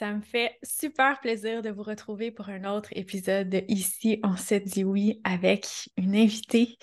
Ça me fait super plaisir de vous retrouver pour un autre épisode de Ici, on se dit oui avec une invitée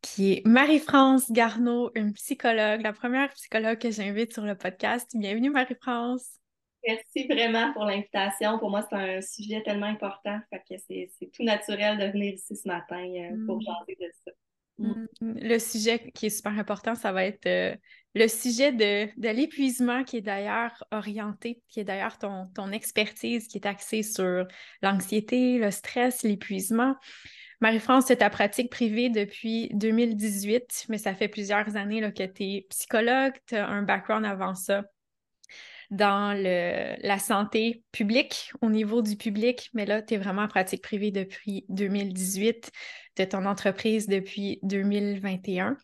qui est Marie-France Garneau, une psychologue, la première psychologue que j'invite sur le podcast. Bienvenue Marie-France. Merci vraiment pour l'invitation. Pour moi, c'est un sujet tellement important. que c'est, tout naturel de venir ici ce matin euh, pour parler mm. de ça. Mm. Mm. Le sujet qui est super important, ça va être euh, le sujet de, l'épuisement qui est d'ailleurs orienté, qui est d'ailleurs ton, expertise, qui est axée sur l'anxiété, le stress, l'épuisement. Marie-France, c'est ta pratique privée depuis 2018, mais ça fait plusieurs années là, que tu es psychologue, tu as un background avant ça dans la santé publique, au niveau du public, mais là, tu es vraiment en pratique privée depuis 2018, de ton entreprise depuis 2021.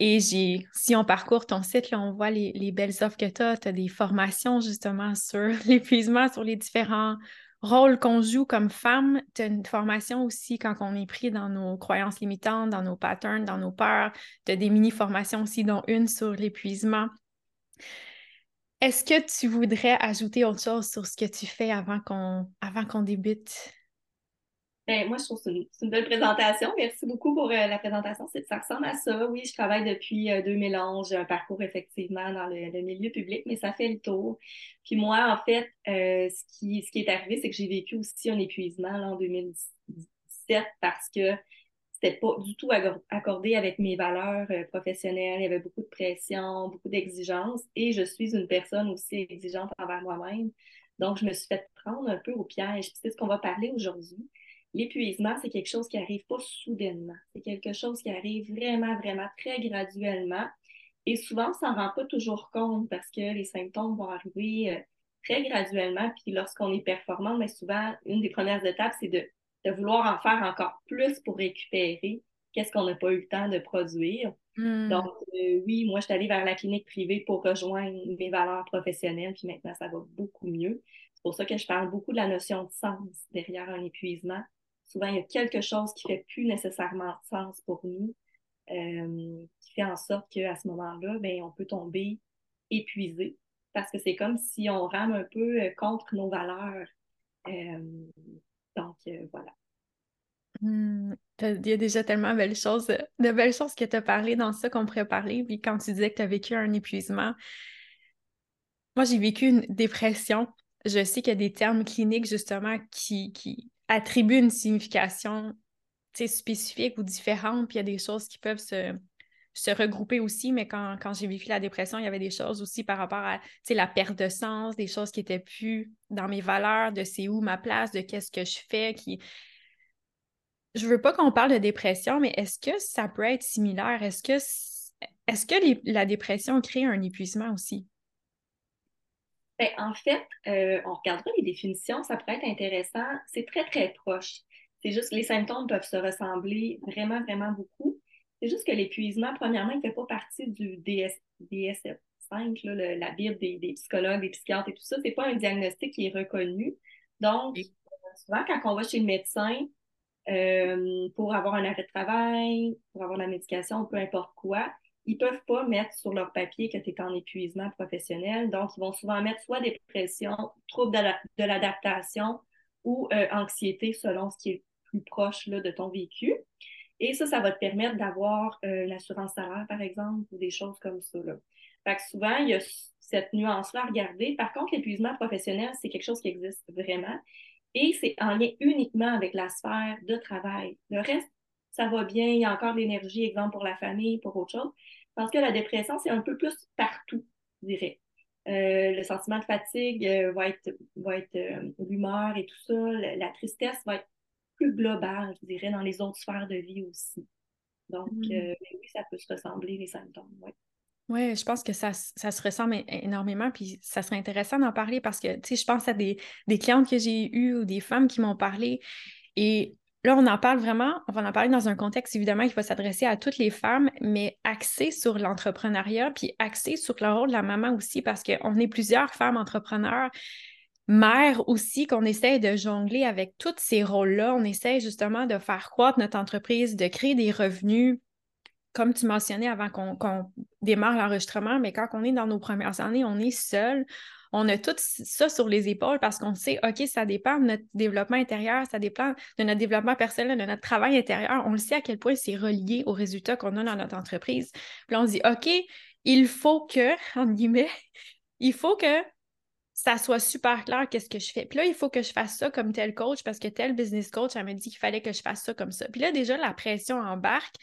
Et j'ai, si on parcourt ton site, on voit les, les belles offres que tu as. Tu as des formations justement sur l'épuisement, sur les différents rôles qu'on joue comme femme. Tu as une formation aussi quand on est pris dans nos croyances limitantes, dans nos patterns, dans nos peurs. Tu as des mini-formations aussi, dont une sur l'épuisement. Est-ce que tu voudrais ajouter autre chose sur ce que tu fais avant qu'on avant qu'on débute? Ben, moi, je trouve que c'est une, belle présentation. Merci beaucoup pour euh, la présentation. Ça ressemble à ça. Oui, je travaille depuis 2011. Euh, J'ai un parcours effectivement dans le, milieu public, mais ça fait le tour. Puis moi, en fait, euh, ce, qui, est arrivé, c'est que j'ai vécu aussi un épuisement en 2017 parce que c'était pas du tout accordé avec mes valeurs professionnelles. Il y avait beaucoup de pression, beaucoup d'exigences et je suis une personne aussi exigeante envers moi-même. Donc, je me suis fait prendre un peu au piège. C'est ce qu'on va parler aujourd'hui. L'épuisement, c'est quelque chose qui n'arrive pas soudainement. C'est quelque chose qui arrive vraiment, vraiment très graduellement. Et souvent, on s'en rend pas toujours compte parce que les symptômes vont arriver euh, très graduellement. Puis lorsqu'on est performant, mais souvent, une des premières étapes, c'est de de vouloir en faire encore plus pour récupérer qu'est-ce qu'on n'a pas eu le temps de produire. Hmm. Donc, euh, oui, moi, je suis allée vers la clinique privée pour rejoindre mes valeurs professionnelles, puis maintenant, ça va beaucoup mieux. C'est pour ça que je parle beaucoup de la notion de sens derrière un épuisement. Souvent, il y a quelque chose qui ne fait plus nécessairement sens pour nous, euh, qui fait en sorte qu'à ce moment-là, ben, on peut tomber épuisé, parce que c'est comme si on rame un peu euh, contre nos valeurs. Donc, euh, voilà. Hmm, il y a déjà tellement de belles choses, de belles choses que tu as parlé dans ça qu'on pourrait parler. Puis quand tu disais que tu as vécu un épuisement, moi, j'ai vécu une dépression. Je sais qu'il y a des termes cliniques, justement, qui, qui attribuent une signification spécifique ou différente. Puis il y a des choses qui peuvent se, regrouper aussi, mais quand, j'ai vécu la dépression, il y avait des choses aussi par rapport à la perte de sens, des choses qui n'étaient plus dans mes valeurs, de c'est où ma place, de qu'est-ce que je fais. Qui... Je veux pas qu'on parle de dépression, mais est-ce que ça peut être similaire? Est-ce que, est-ce que la dépression crée un épuisement aussi? Ben, en fait, euh, on regardera les définitions, ça pourrait être intéressant. C'est très, très proche. C'est juste que les symptômes peuvent se ressembler vraiment, vraiment beaucoup. C'est juste que l'épuisement, premièrement, il ne fait pas partie du DS, DSF-5, la Bible des, psychologues, des psychiatres et tout ça. Ce n'est pas un diagnostic qui est reconnu. Donc, souvent, quand on va chez le médecin, euh, pour avoir un arrêt de travail, pour avoir la médication, peu importe quoi, ils peuvent pas mettre sur leur papier que tu es en épuisement professionnel. Donc, ils vont souvent mettre soit dépression, trouble de l'adaptation ou euh, anxiété selon ce qui est plus proche là, de ton vécu. Et ça, ça va te permettre d'avoir euh, l'assurance salaire, par exemple, ou des choses comme ça. Là. Fait que souvent, il y a cette nuance-là à regarder. Par contre, l'épuisement professionnel, c'est quelque chose qui existe vraiment. Et c'est en lien uniquement avec la sphère de travail. Le reste, ça va bien, il y a encore de l'énergie, exemple pour la famille, pour autre chose. Parce que la dépression, c'est un peu plus partout, je dirais. Euh, le sentiment de fatigue euh, va être, va être l'humeur et tout ça. la tristesse va être plus global, je dirais, dans les autres sphères de vie aussi. Donc, mm. euh, oui, ça peut se ressembler, les symptômes, oui. Oui, je pense que ça, ça, se ressemble énormément, puis ça serait intéressant d'en parler parce que, tu sais, je pense à des, des clientes que j'ai eues ou des femmes qui m'ont parlé et là, on en parle vraiment, on va en parler dans un contexte évidemment qui va s'adresser à toutes les femmes, mais axé sur l'entrepreneuriat, puis axé sur le rôle de la maman aussi parce qu'on est plusieurs femmes entrepreneurs mère aussi, qu'on essaie de jongler avec tous ces rôles-là. On essaie justement de faire croître notre entreprise, de créer des revenus, comme tu mentionnais avant qu'on démarre l'enregistrement, mais quand on est dans nos premières années, on est seul. On a tout ça sur les épaules parce qu'on sait, OK, ça dépend de notre développement intérieur, ça dépend de notre développement personnel, de notre travail intérieur. On le sait à quel point c'est relié aux résultats qu'on a dans notre entreprise. Puis on se dit, OK, il faut que, en guillemets, il faut que ça soit super clair qu'est-ce que je fais. Puis là, il faut que je fasse ça comme tel coach parce que tel business coach, elle m'a dit qu'il fallait que je fasse ça comme ça. Puis là, déjà, la pression embarque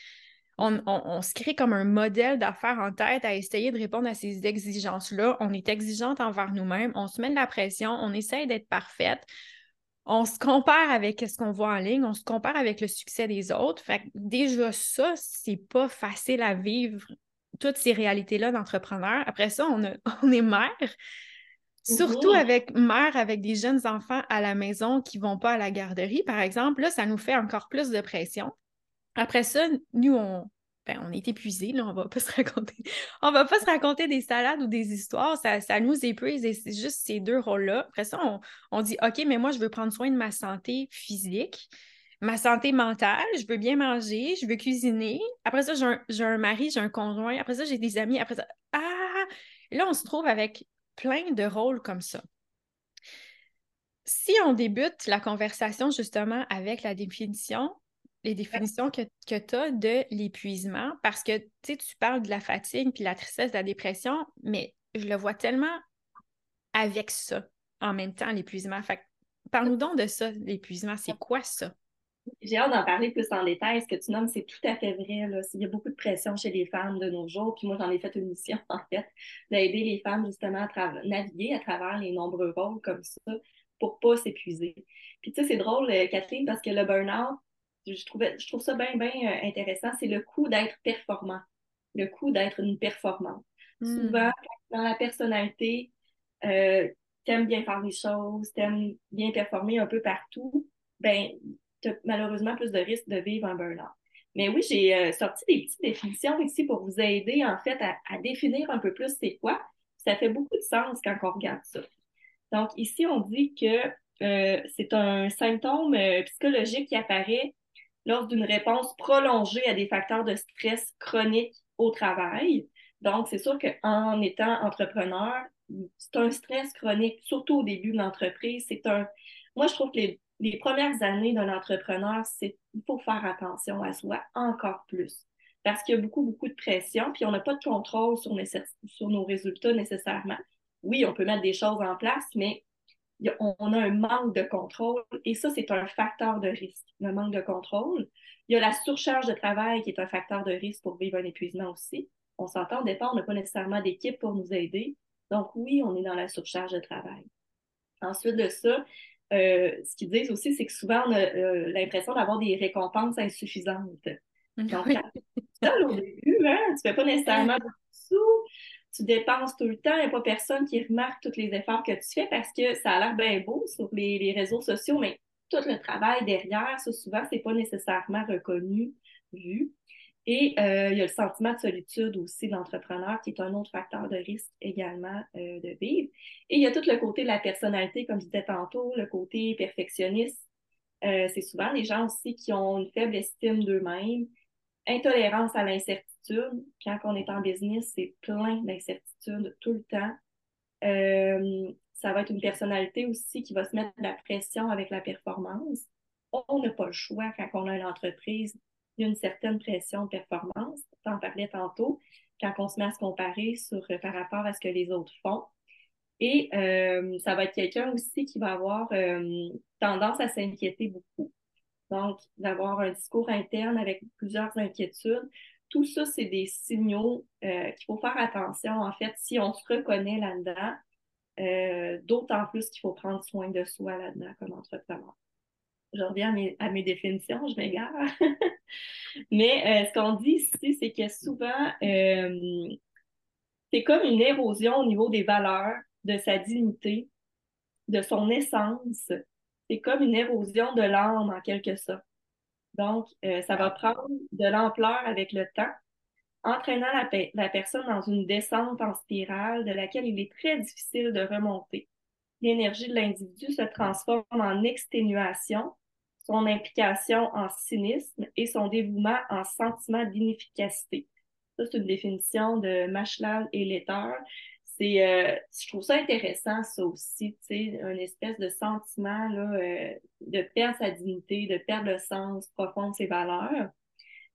on, se crée comme un modèle d'affaires en tête à essayer de répondre à ces exigences-là. On est exigeante envers nous-mêmes, on se met de la pression, on essaye d'être parfaite. On se compare avec ce qu'on voit en ligne, on se compare avec le succès des autres. Fait déjà, ça, c'est pas facile à vivre, toutes ces réalités-là d'entrepreneur. Après ça, on, on est mère, Surtout avec mère avec des jeunes enfants à la maison qui ne vont pas à la garderie, par exemple, là, ça nous fait encore plus de pression. Après ça, nous, on, ben, on est épuisés, là, on va pas se raconter. On va pas se raconter des salades ou des histoires, ça, ça nous épuise et c'est juste ces deux rôles-là. Après ça, on, dit OK, mais moi, je veux prendre soin de ma santé physique, ma santé mentale, je veux bien manger, je veux cuisiner. Après ça, j'ai un, un, mari, j'ai un conjoint. Après ça, j'ai des amis. Après ça, ah! Là, on se trouve avec plein de rôles comme ça. Si on débute la conversation justement avec la définition, les définitions que, que tu as de l'épuisement parce que tu parles de la fatigue puis la tristesse, de la dépression, mais je le vois tellement avec ça en même temps, l'épuisement. Parle-nous donc de ça, l'épuisement. C'est quoi ça? J'ai hâte d'en parler plus en détail. Ce que tu nommes, c'est tout à fait vrai. Là. Il y a beaucoup de pression chez les femmes de nos jours. Puis moi, j'en ai fait une mission, en fait, d'aider les femmes justement à naviguer à travers les nombreux rôles comme ça pour pas s'épuiser. Puis tu sais, c'est drôle, euh, Catherine, parce que le burn-out, je, trouvais, je trouve ça bien, bien euh, intéressant, c'est le coût d'être performant, le coût d'être une performante. Hmm. Souvent, dans la personnalité, euh, t'aimes bien faire les choses, t'aimes bien performer un peu partout, ben, t'as malheureusement plus de risques de vivre un burn-out. Mais oui, j'ai euh, sorti des petites définitions ici pour vous aider, en fait, à, définir un peu plus c'est quoi. Ça fait beaucoup de sens quand on regarde ça. Donc, ici, on dit que euh, c'est un symptôme psychologique qui apparaît lors d'une réponse prolongée à des facteurs de stress chronique au travail. Donc, c'est sûr qu'en étant entrepreneur, c'est un stress chronique, surtout au début de l'entreprise. C'est un. Moi, je trouve que les, les premières années d'un entrepreneur, c'est il faut faire attention à soi encore plus. Parce qu'il y a beaucoup, beaucoup de pression, puis on n'a pas de contrôle sur, sur nos résultats nécessairement. Oui, on peut mettre des choses en place, mais on a un manque de contrôle et ça, c'est un facteur de risque, le manque de contrôle. Il y a la surcharge de travail qui est un facteur de risque pour vivre un épuisement aussi. On s'entend, au départ, on n'a pas nécessairement d'équipe pour nous aider. Donc oui, on est dans la surcharge de travail. Ensuite de ça, euh, ce qu'ils disent aussi, c'est que souvent, on a euh, l'impression d'avoir des récompenses insuffisantes. Donc, au début, hein, tu ne fais pas nécessairement de sous, tu dépenses tout le temps, il n'y a pas personne qui remarque tous les efforts que tu fais parce que ça a l'air bien beau sur les, réseaux sociaux, mais tout le travail derrière, ça, souvent, ce n'est pas nécessairement reconnu, vu. Et euh, il y a le sentiment de solitude aussi de l'entrepreneur, qui est un autre facteur de risque également euh, de vivre. Et il y a tout le côté de la personnalité, comme je disais tantôt, le côté perfectionniste. Euh, c'est souvent des gens aussi qui ont une faible estime d'eux-mêmes, intolérance à l'incertitude quand on est en business, c'est plein d'incertitudes tout le temps. Euh, ça va être une personnalité aussi qui va se mettre de la pression avec la performance. On n'a pas le choix quand on a une entreprise. Il y a une certaine pression de performance. Tu en parlais tantôt, quand on se met à se comparer sur, par rapport à ce que les autres font. Et euh, ça va être quelqu'un aussi qui va avoir euh, tendance à s'inquiéter beaucoup. Donc, d'avoir un discours interne avec plusieurs inquiétudes tout ça, c'est des signaux euh, qu'il faut faire attention. En fait, si on se reconnaît là-dedans, euh, d'autant plus qu'il faut prendre soin de soi là-dedans comme entrepreneur. Je reviens à mes, définitions, je m'égare. Mais euh, ce qu'on dit ici, c'est que souvent, c'est comme une érosion au niveau des valeurs, de sa dignité, de son essence. C'est comme une érosion de l'âme en quelque sorte. Donc, euh, ça va prendre de l'ampleur avec le temps, entraînant la, personne dans une descente en spirale de laquelle il est très difficile de remonter. L'énergie de l'individu se transforme en exténuation, son implication en cynisme et son dévouement en sentiment d'inefficacité. Ça, c'est une définition de Machlal et Letter. C'est, euh, je trouve ça intéressant, ça aussi, tu sais, un espèce de sentiment là, euh, de perdre sa dignité, de perdre le sens profond de ses valeurs.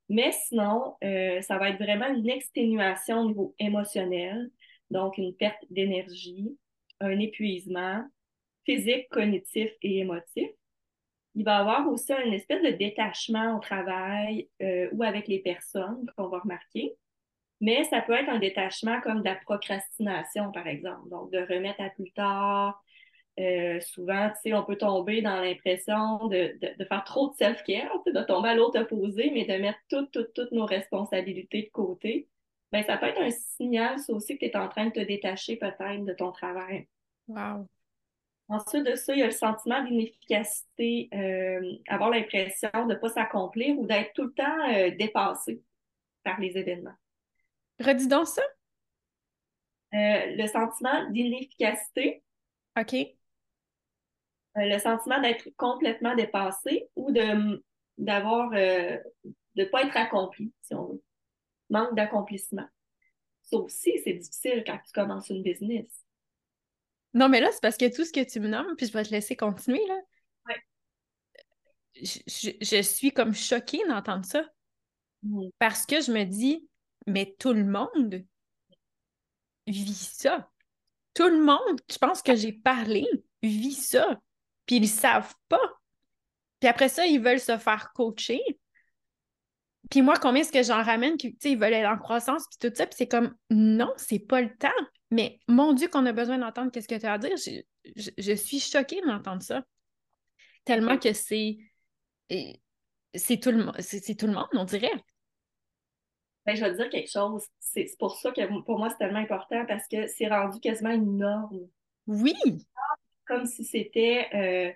Mais sinon, euh, ça va être vraiment une exténuation au niveau émotionnel, donc une perte d'énergie, un épuisement physique, cognitif et émotif. Il va y avoir aussi une espèce de détachement au travail ou avec les personnes qu'on va remarquer. Mais ça peut être un détachement comme de la procrastination, par exemple. Donc, de remettre à plus tard. Euh, souvent, tu sais, on peut tomber dans l'impression de, de, de, faire trop de self-care, de tomber à l'autre opposé, mais de mettre toutes, toutes, toutes nos responsabilités de côté. Bien, ça peut être un signal, ça aussi, que tu es en train de te détacher peut-être de ton travail. Wow. Ensuite de ça, il y a le sentiment d'inefficacité, euh, avoir l'impression de ne pas s'accomplir ou d'être tout le temps euh, dépassé par les événements. Redis donc ça. Euh, le sentiment d'inefficacité. OK. le sentiment d'être complètement dépassé ou de d'avoir de ne pas être accompli, si on veut. Manque d'accomplissement. Ça aussi, c'est difficile quand tu commences une business. Non, mais là, c'est parce que tout ce que tu me nommes, puis je vais te laisser continuer, là. Ouais. Je, je, suis comme choquée d'entendre ça. Mm. Parce que je me dis, mais tout le monde vit ça. Tout le monde, je pense que j'ai parlé, vit ça. Puis ils savent pas. Puis après ça, ils veulent se faire coacher. Puis moi, combien est-ce que j'en ramène ils veulent être en croissance, puis tout ça, puis c'est comme, non, c'est pas le temps. Mais mon Dieu, qu'on a besoin d'entendre qu'est-ce que tu as à dire. Je, je, suis choquée d'entendre ça. Tellement que c'est. C'est tout, le, c'est tout le monde, on dirait. Ben, je vais te dire quelque chose. C'est pour ça que pour moi, c'est tellement important parce que c'est rendu quasiment une norme. Oui. Comme si c'était euh,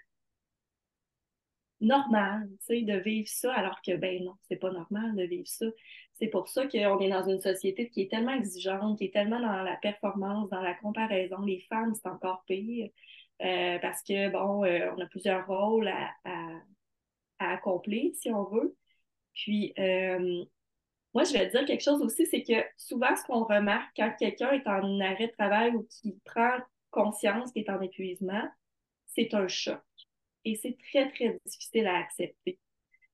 normal, tu sais, de vivre ça, alors que, ben non, c'est pas normal de vivre ça. C'est pour ça qu'on est dans une société qui est tellement exigeante, qui est tellement dans la performance, dans la comparaison. Les femmes, c'est encore pire. Euh, parce que, bon, euh, on a plusieurs rôles à, à, accomplir, si on veut. Puis, moi, je vais dire quelque chose aussi, c'est que souvent, ce qu'on remarque quand quelqu'un est en arrêt de travail ou qui prend conscience qu'il est en épuisement, c'est un choc. Et c'est très, très difficile à accepter.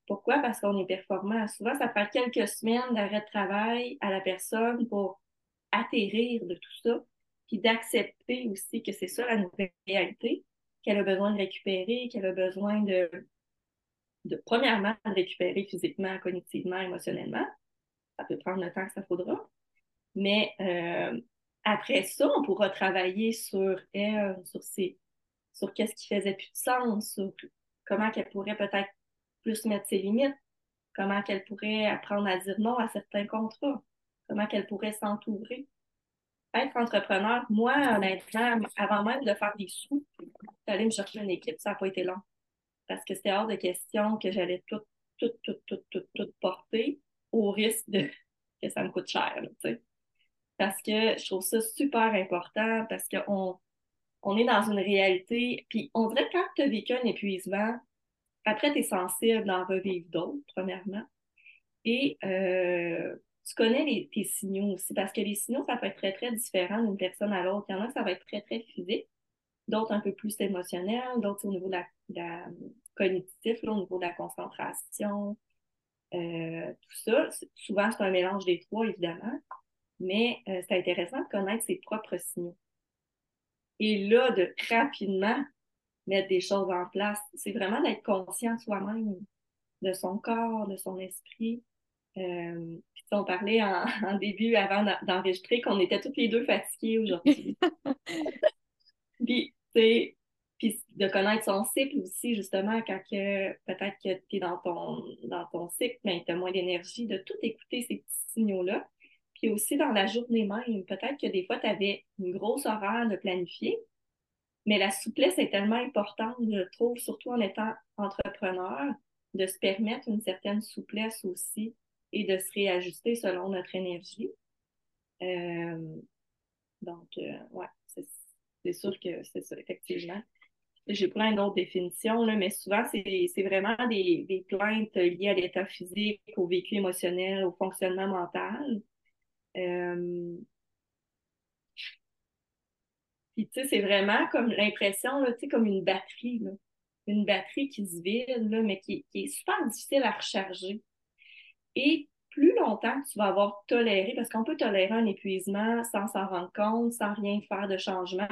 Pourquoi? Parce qu'on est performant. Souvent, ça prend quelques semaines d'arrêt de travail à la personne pour atterrir de tout ça, puis d'accepter aussi que c'est ça la nouvelle réalité, qu'elle a besoin de récupérer, qu'elle a besoin de, de, premièrement, de récupérer physiquement, cognitivement, émotionnellement. Ça peut prendre le temps que ça faudra. Mais euh, après ça, on pourra travailler sur elle, sur ses, sur qu'est-ce qui faisait plus de sens, sur comment qu'elle pourrait peut-être plus mettre ses limites, comment qu'elle pourrait apprendre à dire non à certains contrats, comment qu'elle pourrait s'entourer. Être entrepreneur, moi, honnêtement, avant même de faire des sous, d'aller me chercher une équipe, ça n'a pas été long. Parce que c'était hors de question que j'allais tout, tout, tout, tout, tout, tout porter au risque de que ça me coûte cher. parce que je trouve ça super important parce qu'on on est dans une réalité. Puis on dirait que quand tu as vécu un épuisement, après, tu es sensible d'en revivre d'autres, premièrement. Et euh, tu connais les, tes signaux aussi, parce que les signaux, ça peut être très, très différent d'une personne à l'autre. Il y en a ça va être très, très physique, d'autres un peu plus émotionnels, d'autres au niveau de la, cognitif, au niveau de la concentration, euh, tout ça. Souvent, c'est un mélange des trois, évidemment, mais euh, c'est intéressant de connaître ses propres signaux. Et là, de rapidement mettre des choses en place, c'est vraiment d'être conscient soi-même de son corps, de son esprit. Euh, on parlait en, début, avant d'enregistrer, qu'on était toutes les deux fatiguées aujourd'hui. puis, puis de connaître son cycle aussi, justement, quand peut-être que tu es dans ton, dans ton cycle, mais tu as moins d'énergie, de tout écouter ces petits signaux-là. Puis aussi dans la journée même, peut-être que des fois, tu avais une grosse horaire de planifier, mais la souplesse est tellement importante, je trouve, surtout en étant entrepreneur, de se permettre une certaine souplesse aussi et de se réajuster selon notre énergie. Euh, donc, euh, ouais, c'est sûr que c'est ça, effectivement. J'ai plein d'autres définitions, là, mais souvent, c'est vraiment des, des, plaintes liées à l'état physique, au vécu émotionnel, au fonctionnement mental. Euh... Puis, tu sais, c'est vraiment comme l'impression, tu sais, comme une batterie, là. Une batterie qui se vide, là, mais qui, qui est super difficile à recharger. Et plus longtemps tu vas avoir toléré, parce qu'on peut tolérer un épuisement sans s'en rendre compte, sans rien faire de changement,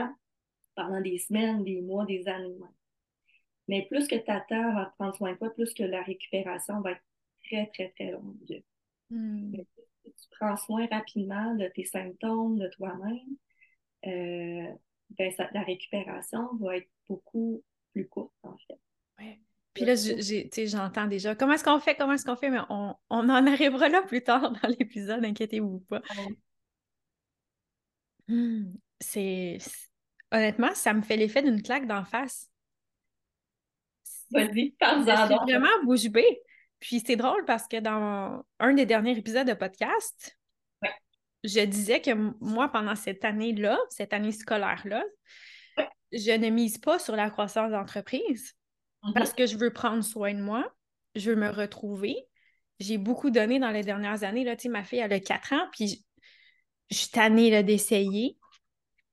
pendant des semaines, des mois, des années. Mais plus que tu attends avant de prendre soin de toi, plus que la récupération va être très, très, très longue. Hmm. Si tu prends soin rapidement de tes symptômes, de toi-même, euh, ben, la récupération va être beaucoup plus courte, en fait. Ouais. Puis là, j'entends déjà comment est-ce qu'on fait, comment est-ce qu'on fait, mais on, on, en arrivera là plus tard dans l'épisode, inquiétez-vous pas. Hmm. c'est honnêtement, ça me fait l'effet d'une claque d'en face. Vas-y, parle vraiment bouche bée. Puis c'est drôle parce que dans un des derniers épisodes de podcast, je disais que moi, pendant cette année-là, cette année scolaire-là, je ne mise pas sur la croissance d'entreprise mm-hmm. parce que je veux prendre soin de moi, je veux me retrouver. J'ai beaucoup donné dans les dernières années. Là, ma fille, elle a 4 ans, puis je suis tannée d'essayer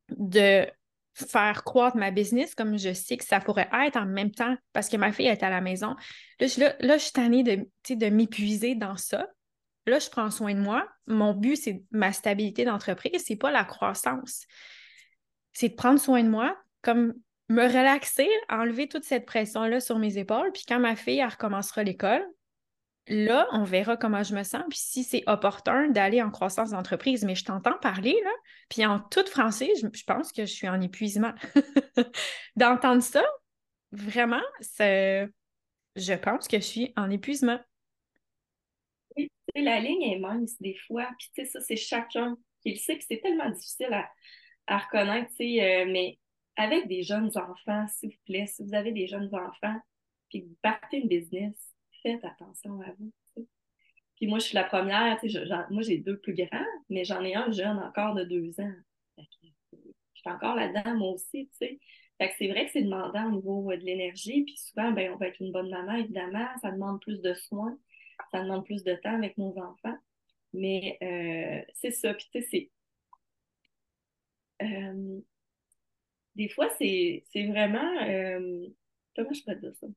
de faire croître ma business comme je sais que ça pourrait être en même temps parce que ma fille est à la maison. Là, je, là, je suis tannée de, de m'épuiser dans ça. Là, je prends soin de moi. Mon but, c'est ma stabilité d'entreprise, c'est pas la croissance. C'est de prendre soin de moi, comme me relaxer, enlever toute cette pression-là sur mes épaules. Puis quand ma fille, recommencera l'école, là, on verra comment je me sens, puis si c'est opportun d'aller en croissance d'entreprise. Mais je t'entends parler, là, puis en tout français, je, pense que je suis en épuisement. D'entendre ça, vraiment, je pense que je suis en épuisement. Oui, la ligne est mince des fois, puis tu sais, ça, c'est chacun qui le sait que c'est tellement difficile à, reconnaître, tu sais, euh, mais avec des jeunes enfants, s'il vous plaît, si vous avez des jeunes enfants, puis vous partez une business, faites attention à vous. Puis moi, je suis la première, moi j'ai deux plus grands, mais j'en ai un jeune encore de deux ans. Je suis encore là-dedans, moi aussi, c'est vrai que c'est demandant au niveau euh, de l'énergie, puis souvent, ben, on va être une bonne maman, évidemment, ça demande plus de soins, ça demande plus de temps avec nos enfants. Mais euh, c'est ça, puis tu sais, c'est... Euh, des fois, c'est vraiment... comment je peux dire ça?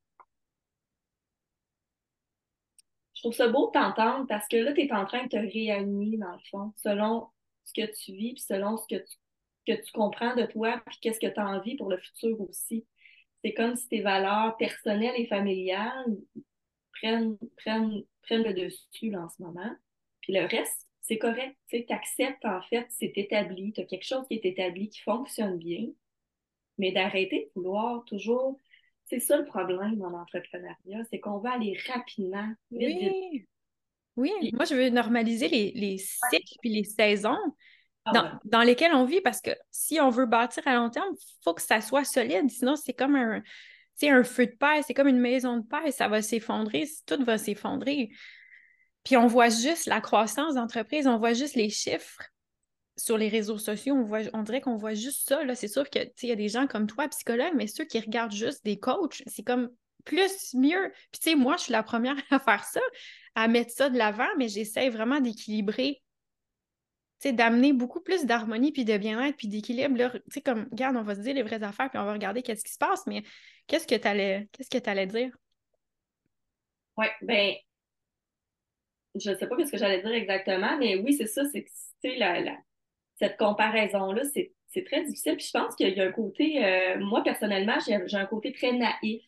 Trouve ça beau de t'entendre parce que là, tu es en train de te réaligner, dans le fond, selon ce que tu vis, puis selon ce que tu, que tu comprends de toi, puis qu'est-ce que tu as envie pour le futur aussi. C'est comme si tes valeurs personnelles et familiales prennent, prennent, prennent le dessus là, en ce moment. Puis le reste, c'est correct. Tu acceptes, en fait, c'est établi. Tu as quelque chose qui est établi, qui fonctionne bien. Mais d'arrêter de vouloir toujours c'est ça le problème en entrepreneuriat, c'est qu'on va aller rapidement. oui. Oui, moi je veux normaliser les, cycles puis les saisons ah dans, lesquelles on vit parce que si on veut bâtir à long terme, il faut que ça soit solide. Sinon, c'est comme un, un feu de paille, c'est comme une maison de paille, ça va s'effondrer, tout va s'effondrer. Puis on voit juste la croissance d'entreprise, on voit juste les chiffres sur les réseaux sociaux, on, voit, on dirait qu'on voit juste ça. C'est sûr qu'il y a des gens comme toi, psychologues, mais ceux qui regardent juste des coachs, c'est comme plus mieux. Puis tu sais, moi, je suis la première à faire ça, à mettre ça de l'avant, mais j'essaie vraiment d'équilibrer, tu sais, d'amener beaucoup plus d'harmonie, puis de bien-être, puis d'équilibre. Tu sais, comme, regarde, on va se dire les vraies affaires, puis on va regarder qu'est-ce qui se passe, mais qu'est-ce que tu allais, qu'est-ce que allais dire? Oui, ben je sais pas ce que j'allais dire exactement, mais oui, c'est ça, c'est que, la, la cette comparaison-là, c'est très difficile. Puis je pense qu'il y a un côté, euh, moi personnellement, j'ai un côté très naïf.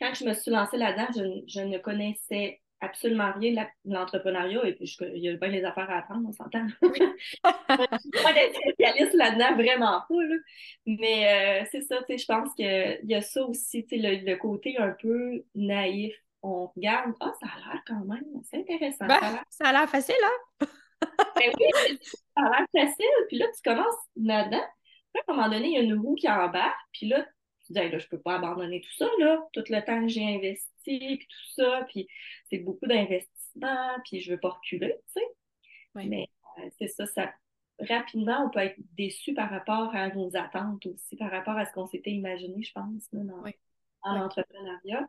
Quand je me suis lancée là-dedans, je, ne connaissais absolument rien de l'entrepreneuriat et puis il y a bien les affaires à apprendre, on s'entend. je suis pas spécialiste là-dedans, vraiment pas. Mais euh, c'est ça, je pense qu'il y a ça aussi, le, le côté un peu naïf. On regarde, ah, ça a l'air quand même, c'est intéressant. Ben, ça a l'air facile, hein? Ben oui, ça a l'air facile. Puis là, tu commences là-dedans. Puis à un moment donné, il y a une roue qui embarque. Puis là, tu dis, là, je peux pas abandonner tout ça, là. Tout le temps que j'ai investi, puis tout ça. Puis c'est beaucoup d'investissement. Puis je veux pas reculer, tu sais. Mais euh, c'est ça, ça. rapidement, on peut être déçu par rapport à nos attentes aussi, par rapport à ce qu'on s'était imaginé, je pense, là, dans, en entrepreneuriat.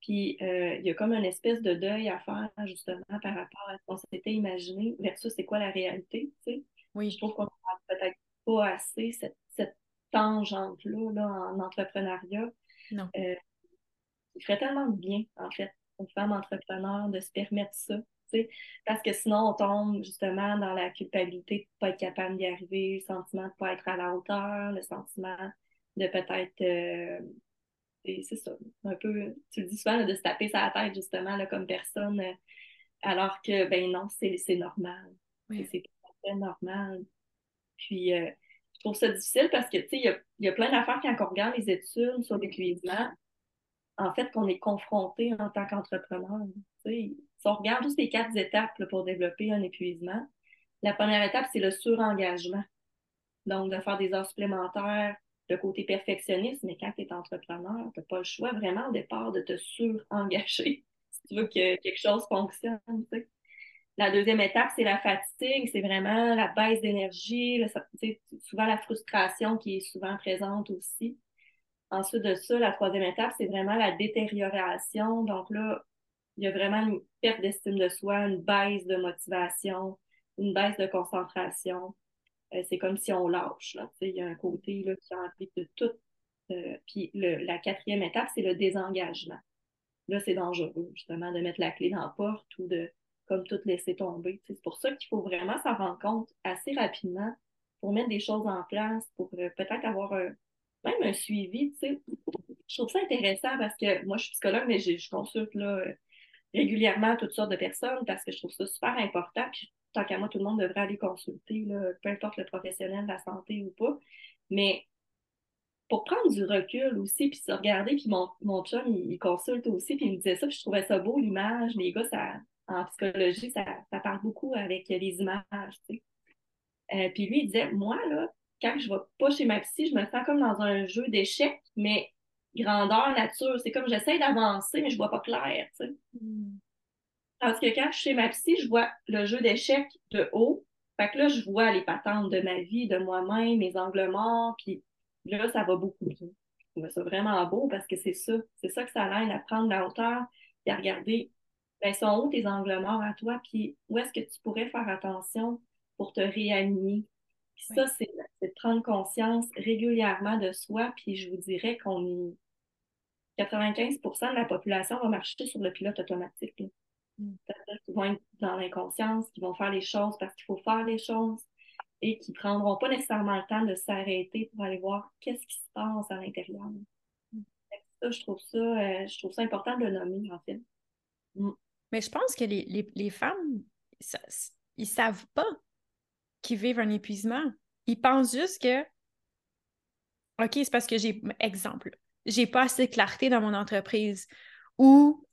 Puis euh, il y a comme une espèce de deuil à faire justement par rapport à ce qu'on s'était imaginé versus c'est quoi la réalité. Tu sais? Oui. Je trouve qu'on n'a peut-être pas assez cette, cette tangente-là là, en entrepreneuriat. Non. Euh, il ferait tellement de bien, en fait, aux femmes entrepreneurs de se permettre ça. Tu sais? Parce que sinon, on tombe justement dans la culpabilité de ne pas être capable d'y arriver, le sentiment de ne pas être à la hauteur, le sentiment de peut-être euh, c'est ça, un peu, tu le dis souvent, de se taper sa tête, justement, là, comme personne, euh, alors que, ben non, c'est normal. C'est tout à fait normal. Puis, euh, je trouve ça difficile parce que, tu sais, il y a, y a, plein d'affaires quand on regarde les études sur l'épuisement, en fait, qu'on est confronté en tant qu'entrepreneur. Si on regarde juste les quatre étapes pour développer un épuisement, la première étape, c'est le surengagement. Donc, de faire des heures supplémentaires, le côté perfectionniste, mais quand tu es entrepreneur, tu n'as pas le choix vraiment au départ de te surengager si tu veux que quelque chose fonctionne. La deuxième étape, c'est la fatigue, c'est vraiment la baisse d'énergie, souvent la frustration qui est souvent présente aussi. Ensuite de ça, la troisième étape, c'est vraiment la détérioration. Donc là, il y a vraiment une perte d'estime de soi, une baisse de motivation, une baisse de concentration. Euh, c'est comme si on lâche. Là. Il y a un côté là, qui implique de tout. Euh, puis la quatrième étape, c'est le désengagement. Là, c'est dangereux, justement, de mettre la clé dans la porte ou de comme tout laisser tomber. C'est pour ça qu'il faut vraiment s'en rendre compte assez rapidement pour mettre des choses en place, pour euh, peut-être avoir même un suivi. Je trouve ça intéressant parce que moi, je suis psychologue, mais je consulte là, régulièrement toutes sortes de personnes parce que je trouve ça super important. Tant qu'à moi, tout le monde devrait aller consulter, là, peu importe le professionnel de la santé ou pas. Mais pour prendre du recul aussi, puis se regarder, puis mon, mon chum, il, consulte aussi, puis il me disait ça, puis je trouvais ça beau, l'image. Les gars, ça, en psychologie, ça, ça parle beaucoup avec les images. Euh, puis lui, il disait, moi, là, quand je vais pas chez ma psy, je me sens comme dans un jeu d'échecs, mais grandeur, nature. C'est comme j'essaie d'avancer, mais je vois pas clair. Mm. Parce que quand je suis chez ma psy, je vois le jeu d'échecs de haut. Fait que là, je vois les patentes de ma vie, de moi-même, mes angles morts, puis là, ça va beaucoup. Je trouve ça vraiment beau parce que c'est ça. C'est ça que ça l'aide à prendre la hauteur et à regarder, ben, sont où tes angles morts à toi, puis où est-ce que tu pourrais faire attention pour te réaligner. Puis ça, c'est de prendre conscience régulièrement de soi, puis je vous dirais qu'on est 95% de la population va marcher sur le pilote automatique. Qu'ils vont être dans l'inconscience, qui vont faire les choses parce qu'il faut faire les choses et qui ne prendront pas nécessairement le temps de s'arrêter pour aller voir qu'est-ce qui se passe à l'intérieur. Ça, je trouve ça, euh, je trouve ça important de le nommer, en fait. Mm. Mais je pense que les, les, femmes, ils ne savent pas qu'ils vivent un épuisement. Ils pensent juste que, OK, c'est parce que j'ai, exemple, j'ai pas assez de clarté dans mon entreprise ou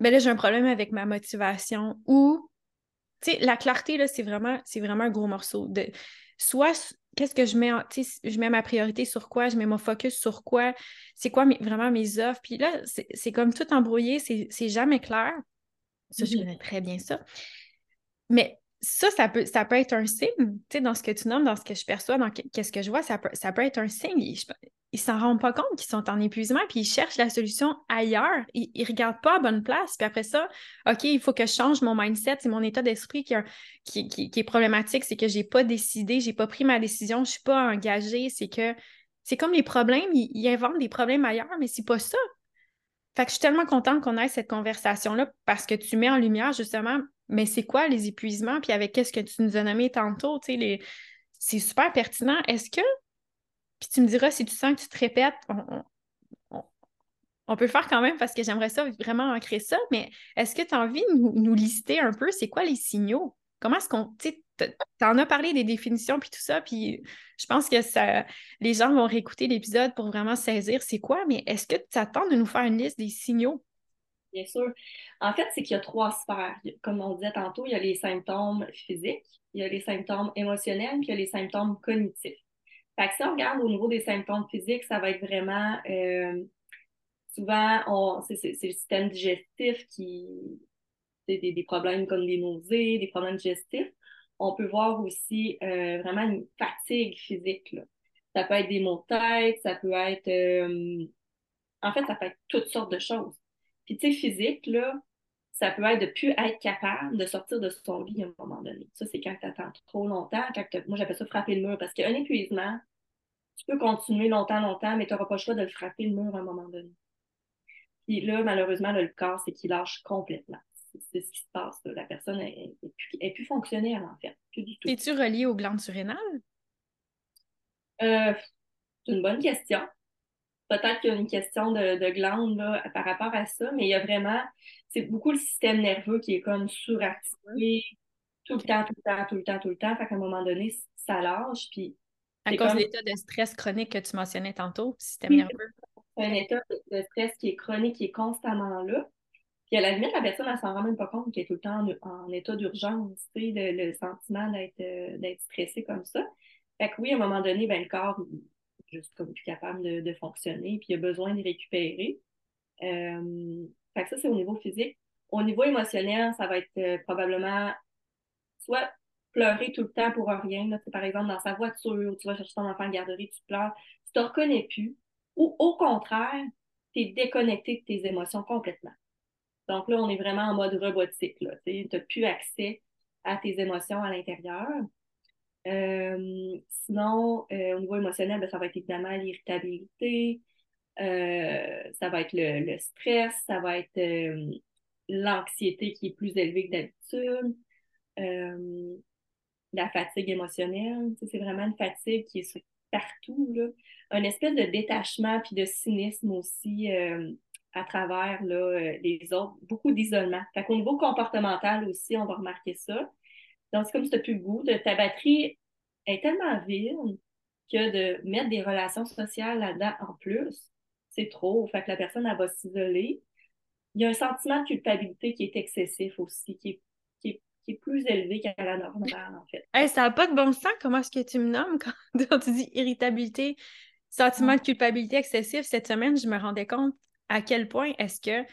ben là, j'ai un problème avec ma motivation ou, tu sais, la clarté, là, c'est vraiment, c'est vraiment un gros morceau. De, soit, qu'est-ce que je mets, tu sais, je mets ma priorité sur quoi, je mets mon focus sur quoi, c'est quoi vraiment mes offres. Puis là, c'est comme tout embrouillé, c'est jamais clair. Ça, je mm-hmm. connais très bien ça. Mais ça, ça peut, ça peut être un signe, tu sais, dans ce que tu nommes, dans ce que je perçois, dans qu'est-ce que je vois, ça peut, ça peut être un signe ils s'en rendent pas compte qu'ils sont en épuisement, puis ils cherchent la solution ailleurs. Ils, ne regardent pas à bonne place. Puis après ça, OK, il faut que je change mon mindset, c'est mon état d'esprit qui, est problématique, c'est que j'ai pas décidé, j'ai pas pris ma décision, je suis pas engagée. C'est que c'est comme les problèmes, ils, inventent des problèmes ailleurs, mais c'est pas ça. Fait que je suis tellement contente qu'on ait cette conversation-là parce que tu mets en lumière justement, mais c'est quoi les épuisements, puis avec qu'est-ce que tu nous as nommé tantôt, tu sais, les... c'est super pertinent. Est-ce que puis tu me diras si tu sens que tu te répètes, on, peut le faire quand même parce que j'aimerais ça vraiment ancrer ça, mais est-ce que tu as envie de nous, lister un peu c'est quoi les signaux? Comment est-ce qu'on. Tu en as parlé des définitions puis tout ça, puis je pense que ça, les gens vont réécouter l'épisode pour vraiment saisir c'est quoi, mais est-ce que tu attends de nous faire une liste des signaux? Bien sûr. En fait, c'est qu'il y a trois sphères. Comme on disait tantôt, il y a les symptômes physiques, il y a les symptômes émotionnels, puis il y a les symptômes cognitifs. Fait que si on regarde au niveau des symptômes physiques, ça va être vraiment euh, souvent, c'est le système digestif qui. Des, des, problèmes comme des nausées, des problèmes digestifs. on peut voir aussi euh, vraiment une fatigue physique. Là. Ça peut être des maux de tête, ça peut être... Euh, en fait, ça peut être toutes sortes de choses. Puis, tu sais, physique, là, ça peut être de plus être capable de sortir de son lit à un moment donné. Ça, c'est quand tu attends trop longtemps. Quand moi, j'appelle ça frapper le mur parce qu'un épuisement, tu peux continuer longtemps, longtemps, mais tu n'auras pas le choix de le frapper le mur à un moment donné. Puis là, malheureusement, le corps, c'est qu'il lâche complètement. C'est ce qui se passe. La personne est, plus, fonctionnelle, en fait. Plus du tout. Es-tu relié aux glandes surrénales? Euh, c'est une bonne question. Peut-être qu'il y a une question de, de glande par rapport à ça, mais il y a vraiment, c'est beaucoup le système nerveux qui est comme suractivé tout le temps, tout le temps, tout le temps, tout le temps. Fait qu'à un moment donné, ça lâche. Puis à cause de l'état de stress chronique que tu mentionnais tantôt, système nerveux. C'est un état de stress qui est chronique, qui est constamment là. Puis à la limite, la personne, elle s'en rend même pas compte qu'elle est tout le temps en, état d'urgence, tu sais, le, sentiment d'être euh, stressé comme ça. Fait que oui, à un moment donné, ben, le corps juste comme plus capable de, fonctionner, puis il a besoin de récupérer. Euh, fait que ça, c'est au niveau physique. Au niveau émotionnel, ça va être euh, probablement soit pleurer tout le temps pour rien. Là, par exemple, dans sa voiture, tu vas chercher ton enfant en garderie, tu pleures, tu te reconnais plus. Ou au contraire, tu es déconnecté de tes émotions complètement. Donc là, on est vraiment en mode robotique. Tu n'as plus accès à tes émotions à l'intérieur. Euh, sinon, euh, au niveau émotionnel, ben, ça va être évidemment l'irritabilité, euh, ça va être le, stress, ça va être l'anxiété qui est plus élevée que d'habitude, la fatigue émotionnelle. C'est vraiment une fatigue qui est partout. Là. Un espèce de détachement puis de cynisme aussi à travers là, les autres, beaucoup d'isolement. Qu'au niveau comportemental aussi, on va remarquer ça. Donc, c'est comme si tu n'as plus le goût. De, ta batterie est tellement vide que de mettre des relations sociales là-dedans en plus, c'est trop. Fait que la personne, elle va s'isoler. Il y a un sentiment de culpabilité qui est excessif aussi, qui est, qui est, plus élevé qu'à la normale, en fait. ça n'a pas de bon sens, comment est-ce que tu me nommes quand, tu dis irritabilité, sentiment de culpabilité excessif? Cette semaine, je me rendais compte à quel point est-ce que, tu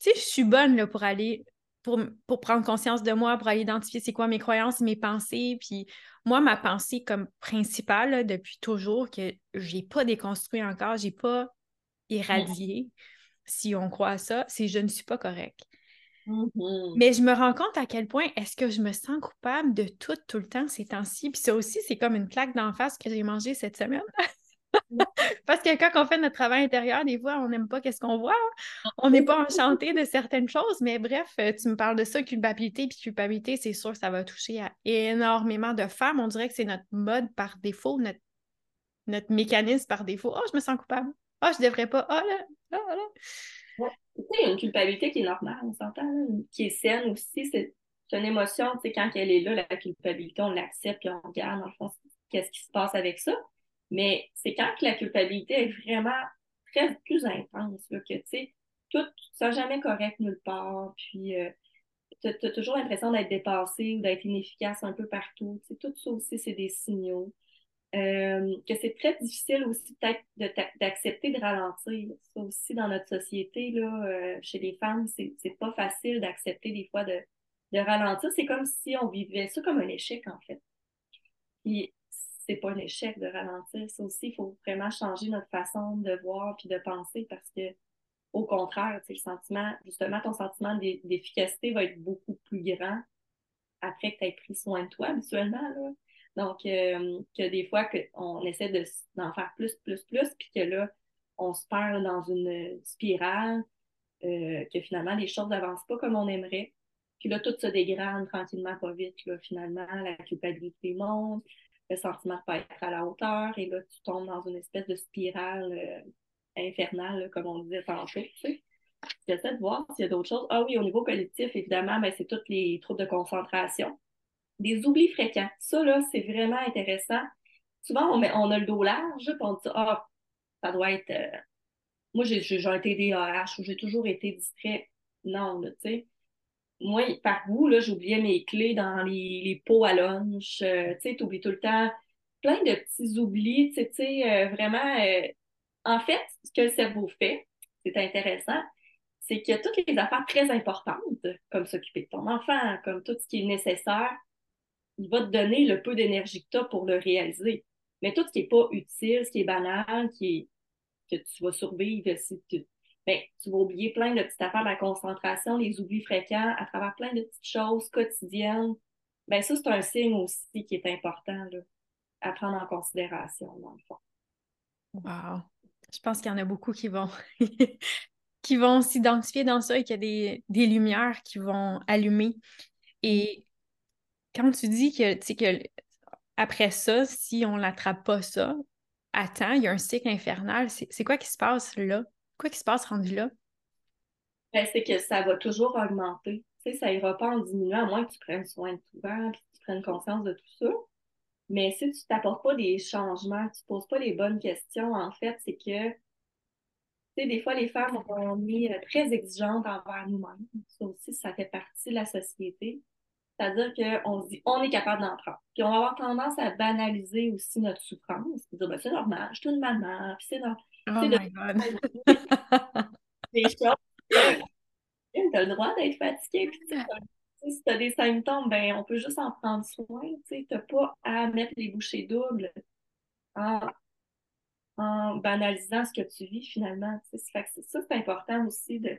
sais, je suis bonne là, pour aller pour, pour, prendre conscience de moi, pour aller identifier c'est quoi mes croyances, mes pensées. Puis moi, ma pensée comme principale depuis toujours, que j'ai pas déconstruit encore, j'ai pas irradié, si on croit à ça, c'est je ne suis pas correcte. Mm-hmm. Mais je me rends compte à quel point est-ce que je me sens coupable de tout, tout le temps ces temps-ci. Puis ça aussi, c'est comme une claque d'en face que j'ai mangé cette semaine. Parce que quand on fait notre travail intérieur, des fois, on n'aime pas qu'est-ce qu'on voit. On n'est pas enchanté de certaines choses. Mais bref, euh, tu me parles de ça, culpabilité. Puis culpabilité, c'est sûr, ça va toucher à énormément de femmes. On dirait que c'est notre mode par défaut, notre, notre mécanisme par défaut. Oh, je me sens coupable. Oh, je devrais pas. Oh là, oh là. Il y a une culpabilité qui est normale, on s'entend, qui est saine aussi. C'est une émotion, tu sais, quand elle est là, la culpabilité, on l'accepte puis on regarde, dans le fond, qu'est-ce qui se passe avec ça. Mais c'est quand la culpabilité est vraiment très plus intense, que tu sais, tout, ça jamais correct nulle part, puis euh, tu as, toujours l'impression d'être dépassé ou d'être inefficace un peu partout. Tu sais, tout ça aussi, c'est des signaux. Euh, que c'est très difficile aussi peut-être d'accepter de, ralentir. Ça aussi, dans notre société, là, euh, chez les femmes, c'est pas facile d'accepter des fois de, de ralentir. C'est comme si on vivait ça comme un échec, en fait. C'est pas un échec de ralentir. Ça aussi, il faut vraiment changer notre façon de voir puis de penser parce que, au contraire, le sentiment, justement, ton sentiment d'efficacité va être beaucoup plus grand après que tu aies pris soin de toi habituellement. Là. Donc, euh, que des fois, on essaie d'en faire plus, plus, plus, puis que là, on se perd dans une spirale, euh, que finalement, les choses n'avancent pas comme on aimerait. Puis là, tout se dégrade tranquillement, pas vite. Là, finalement, la culpabilité monte, le sentiment de pas être à la hauteur, et là, tu tombes dans une espèce de spirale euh, infernale, comme on disait tantôt. Tu sais. J'essaie de voir s'il y a d'autres choses. Ah oui, au niveau collectif, évidemment, ben, c'est tous les troubles de concentration. Des oublis fréquents. Ça, là, c'est vraiment intéressant. Souvent, on, met, on a le dos large, puis on dit Ah, ça doit être. Euh, moi, j'ai été DAH ou j'ai toujours été distrait. Non, tu sais moi, par vous, là, j'oubliais mes clés dans les, les pots à lunch. Euh, tu sais, oublies tout le temps plein de petits oublis. Tu sais, euh, vraiment, euh, en fait, ce que le cerveau fait, c'est intéressant, c'est a toutes les affaires très importantes, comme s'occuper de ton enfant, comme tout ce qui est nécessaire, il va te donner le peu d'énergie que tu as pour le réaliser. Mais tout ce qui n'est pas utile, ce qui est banal, qui est, que tu vas survivre, si tu, ben, tu vas oublier plein de petites affaires, la concentration, les oublis fréquents, à travers plein de petites choses quotidiennes. Ben, ça, c'est un signe aussi qui est important là, à prendre en considération, dans le fond. Wow. Je pense qu'il y en a beaucoup qui vont qui vont s'identifier dans ça et qu'il y a des, des, lumières qui vont allumer. Et quand tu dis que, tu sais, que après ça, si on n'attrape pas ça, attends, il y a un cycle infernal, c'est quoi qui se passe là? Quoi qui se passe rendu là? Ben, c'est que ça va toujours augmenter. Tu ça ira pas en diminuant, à moins que tu prennes soin de toi, que tu prennes conscience de tout ça. Mais si tu t'apportes pas des changements, tu poses pas les bonnes questions, en fait, c'est que, tu des fois, les femmes, on est euh, très exigeantes envers nous-mêmes. Ça aussi, ça fait partie de la société. C'est-à-dire qu'on se dit, on est capable d'en prendre. Puis on va avoir tendance à banaliser aussi notre souffrance. Dire, ben, c'est normal, je suis une maman, puis c'est normal. Oh my God. des choses. Tu as le droit d'être fatigué. Puis, si tu as des symptômes, ben, on peut juste en prendre soin. Tu n'as pas à mettre les bouchées doubles en, en banalisant ce que tu vis finalement. Ça, c'est important aussi de,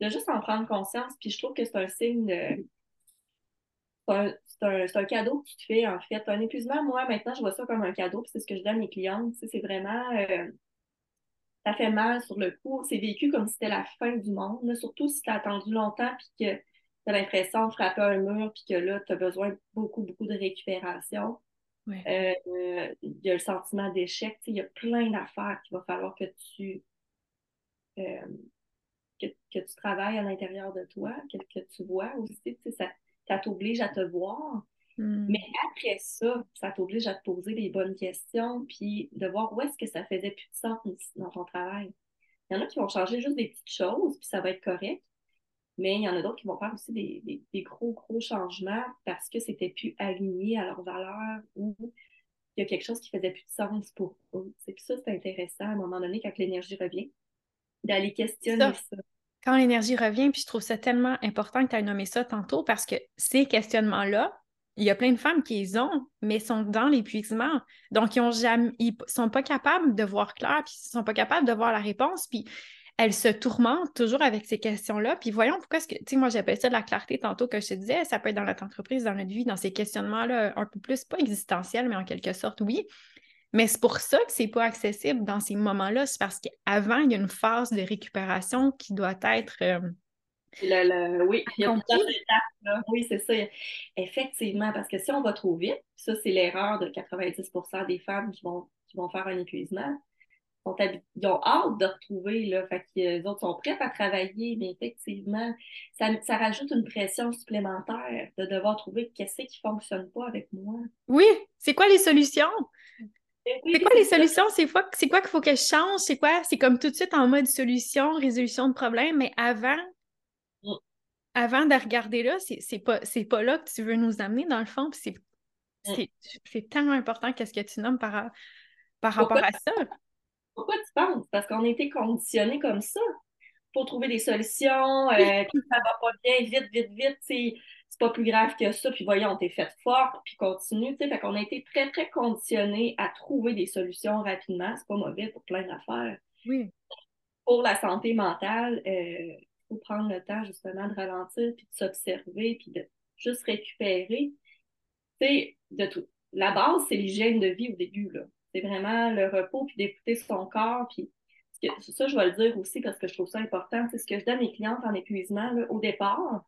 de juste en prendre conscience. Puis je trouve que c'est un signe de c'est un, un, cadeau que tu te fais, en fait. Un épuisement, moi, maintenant, je vois ça comme un cadeau, puis c'est ce que je donne à mes clientes. C'est vraiment. Euh, ça fait mal sur le coup. C'est vécu comme si c'était la fin du monde, surtout si tu as attendu longtemps, puis que tu as l'impression de frapper un mur, puis que là, tu as besoin de beaucoup, beaucoup de récupération. Euh, il y a le sentiment d'échec. Il y a plein d'affaires qu'il va falloir que tu. Euh, que, que, tu travailles à l'intérieur de toi, que, que tu vois aussi. Ça, ça t'oblige à te voir. Hmm. Mais après ça, ça t'oblige à te poser les bonnes questions, puis de voir où est-ce que ça faisait plus de sens dans ton travail. Il y en a qui vont changer juste des petites choses, puis ça va être correct. Mais il y en a d'autres qui vont faire aussi des, gros, gros changements parce que c'était plus aligné à leurs valeurs ou il y a quelque chose qui faisait plus de sens pour eux. C'est ça, c'est intéressant à un moment donné, quand l'énergie revient, d'aller questionner ça quand l'énergie revient, puis je trouve ça tellement important que tu aies nommé ça tantôt parce que ces questionnements-là, il y a plein de femmes qui les ont, mais sont dans l'épuisement. Donc, ils ont jamais, ils sont pas capables de voir clair, puis ils sont pas capables de voir la réponse, puis elles se tourmentent toujours avec ces questions-là. Puis voyons pourquoi est-ce que, tu sais, moi j'appelle ça de la clarté tantôt que je te disais, ça peut être dans notre entreprise, dans notre vie, dans ces questionnements-là un peu plus, pas existentiels, mais en quelque sorte, oui. Mais c'est pour ça que c'est pas accessible dans ces moments-là. C'est parce qu'avant, il y a une phase de récupération qui doit être. Euh, oui, il y a plusieurs étapes. Oui, c'est ça. Effectivement, parce que si on va trop vite, ça, c'est l'erreur de 90% des femmes qui vont, qui vont faire un épuisement. Ils ont hâte de retrouver, là, fait les autres sont prêts à travailler, mais effectivement, ça, ça rajoute une pression supplémentaire de devoir trouver qu'est-ce qui ne fonctionne pas avec moi. Oui, c'est quoi les solutions? C'est quoi les solutions? C'est quoi, quoi qu'il faut que je change? C'est quoi? C'est comme tout de suite en mode solution, résolution de problème, mais avant. Avant de regarder là, c'est pas, pas là que tu veux nous amener dans le fond. C'est tellement important qu'est-ce que tu nommes par, par rapport à ça. Pourquoi tu penses? Parce qu'on a été conditionnés comme ça pour trouver des solutions, euh, ça va pas bien, vite, vite, vite c'est pas plus grave que ça, puis voyons, t'es fait fort, puis continue, tu sais. Fait qu'on a été très, très conditionnés à trouver des solutions rapidement. C'est pas mauvais pour plein d'affaires. Oui. Pour la santé mentale, euh, faut prendre le temps, justement, de ralentir, puis de s'observer, puis de juste récupérer. Sais, de tout. La base, c'est l'hygiène de vie au début, là. C'est vraiment le repos, puis d'écouter son corps, puis ça, je vais le dire aussi parce que je trouve ça important. C'est ce que je donne à mes clientes en épuisement là, au départ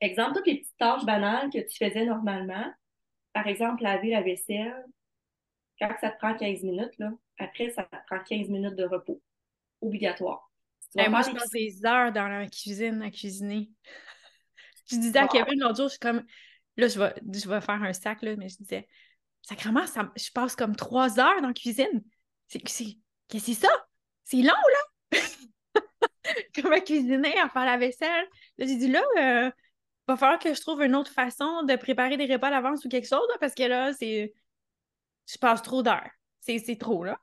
Exemple, toutes les petites tâches banales que tu faisais normalement, par exemple, laver la vaisselle, quand ça te prend 15 minutes, là, après, ça te prend 15 minutes de repos. Obligatoire. Moi, je passe des heures dans la cuisine à cuisiner. je disais à Kevin l'autre jour, je suis comme, là, je vais, je vais faire un sac, là, mais je disais, sacrément, ça, je passe comme trois heures dans la cuisine. C'est, qu'est-ce que c'est ça? C'est long, là! comme à cuisiner, à faire la vaisselle? Là, j'ai dit, là, euh, va falloir que je trouve une autre façon de préparer des repas à l'avance ou quelque chose, parce que là, c'est. Je passe trop d'heures. C'est trop, là.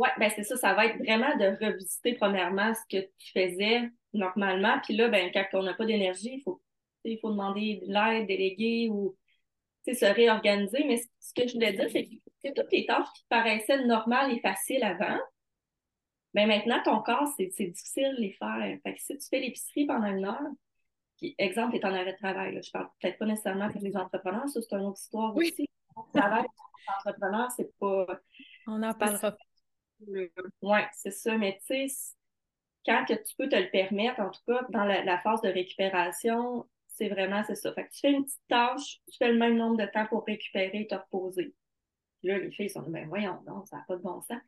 Oui, ben c'est ça, ça va être vraiment de revisiter premièrement ce que tu faisais normalement. Puis là, ben, quand on n'a pas d'énergie, il faut, il faut demander de l'aide, déléguer ou se réorganiser. Mais ce que je voulais dire, c'est que toutes les tâches qui paraissaient normales et faciles avant, ben, maintenant, ton corps, c'est difficile de les faire. Fait que si tu fais l'épicerie pendant une heure, puis, exemple, tu es en arrêt de travail, là, je parle peut-être pas nécessairement avec les entrepreneurs, ça, c'est une autre histoire aussi. Le travail entrepreneur, c'est pas. On en parlera. Oui, c'est ça. Mais tu sais, quand que tu peux te le permettre, en tout cas, dans la, phase de récupération, c'est vraiment c'est ça. Fait que tu fais une petite tâche, tu fais le même nombre de temps pour récupérer et te reposer. là, les filles sont ben voyons, non, ça n'a pas de bon sens.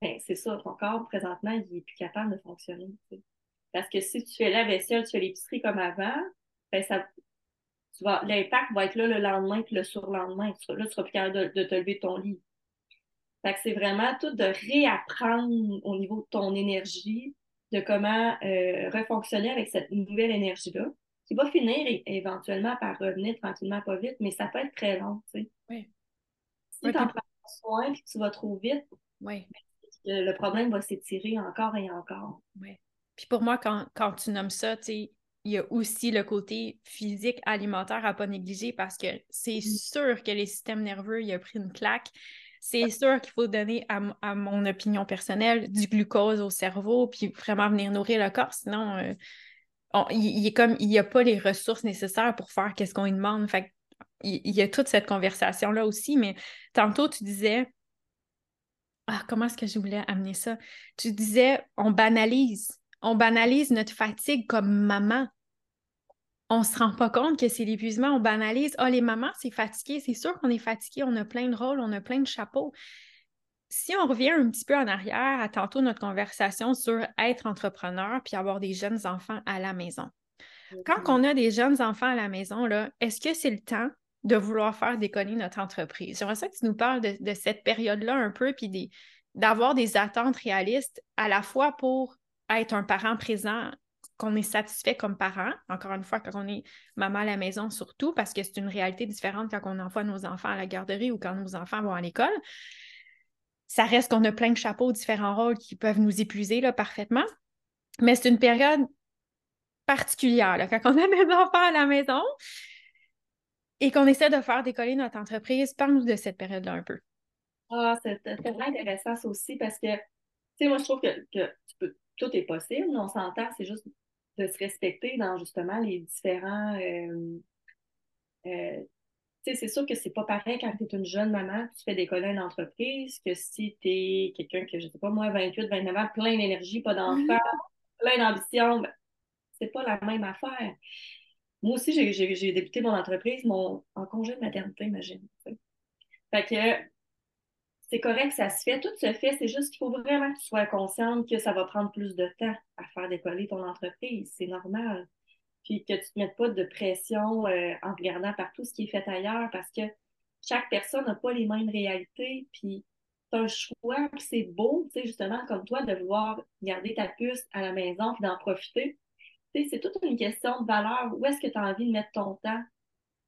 Ben, c'est ça, ton corps, présentement, il est plus capable de fonctionner. Parce que si tu fais la vaisselle, tu fais l'épicerie comme avant, ben ça, l'impact va être là le lendemain puis le surlendemain. là, tu seras plus capable de, te lever de ton lit. Fait que c'est vraiment tout de réapprendre au niveau de ton énergie, de comment euh, refonctionner avec cette nouvelle énergie-là, qui va finir éventuellement par revenir tranquillement, pas vite, mais ça peut être très long, tu sais. Oui. Si tu en prends soin et que tu vas trop vite, oui. le problème va s'étirer encore et encore. Oui. Puis pour moi, quand, quand tu nommes ça, tu sais, il y a aussi le côté physique, alimentaire à pas négliger parce que c'est mm. sûr que les systèmes nerveux, il a pris une claque. C'est sûr qu'il faut donner, à, mon opinion personnelle, du glucose au cerveau, puis vraiment venir nourrir le corps. Sinon, euh, il, est comme il n'y a pas les ressources nécessaires pour faire qu'est-ce qu'on lui demande. Fait il, il y a toute cette conversation-là aussi, mais tantôt, tu disais ah, comment est-ce que je voulais amener ça? Tu disais, on banalise. On banalise notre fatigue comme maman on se rend pas compte que c'est l'épuisement, on banalise. Ah, les mamans, c'est fatigué. C'est sûr qu'on est fatigué, on a plein de rôles, on a plein de chapeaux. Si on revient un petit peu en arrière à tantôt notre conversation sur être entrepreneur puis avoir des jeunes enfants à la maison. Quand on a des jeunes enfants à la maison, est-ce que c'est le temps de vouloir faire déconner notre entreprise? J'aimerais ça que tu nous parles de, cette période-là un peu, puis d'avoir des attentes réalistes à la fois pour être un parent présent qu'on est satisfait comme parent, encore une fois, quand on est maman à la maison surtout, parce que c'est une réalité différente quand on envoie nos enfants à la garderie ou quand nos enfants vont à l'école. Ça reste qu'on a plein de chapeaux, différents rôles qui peuvent nous épuiser là, parfaitement. Mais c'est une période particulière, là, quand on a nos enfants à la maison et qu'on essaie de faire décoller notre entreprise. Parle-nous de cette période-là un peu. Ah, c'est vraiment intéressant ça aussi parce que, tu sais, moi, je trouve que, tout est possible, on s'entend, c'est juste de se respecter dans justement les différents. Euh, euh, tu sais, c'est sûr que c'est pas pareil quand tu es une jeune maman, tu fais décoller une entreprise, que si tu es quelqu'un que, je sais pas, moi, 28, 29 ans, plein d'énergie, pas d'enfants, mm-hmm. plein d'ambition, ben, c'est pas la même affaire. Moi aussi, j'ai débuté mon entreprise mon, en congé de maternité, imagine. Fait que c'est correct, ça se fait, tout se fait, c'est juste qu'il faut vraiment que tu sois consciente que ça va prendre plus de temps à faire décoller ton entreprise, c'est normal. Puis que tu ne te mettes pas de pression euh, en regardant partout ce qui est fait ailleurs parce que chaque personne n'a pas les mêmes réalités, puis tu un choix, puis c'est beau, tu sais, justement, comme toi, de vouloir garder ta puce à la maison, puis d'en profiter. Tu sais, c'est toute une question de valeur. Où est-ce que tu as envie de mettre ton temps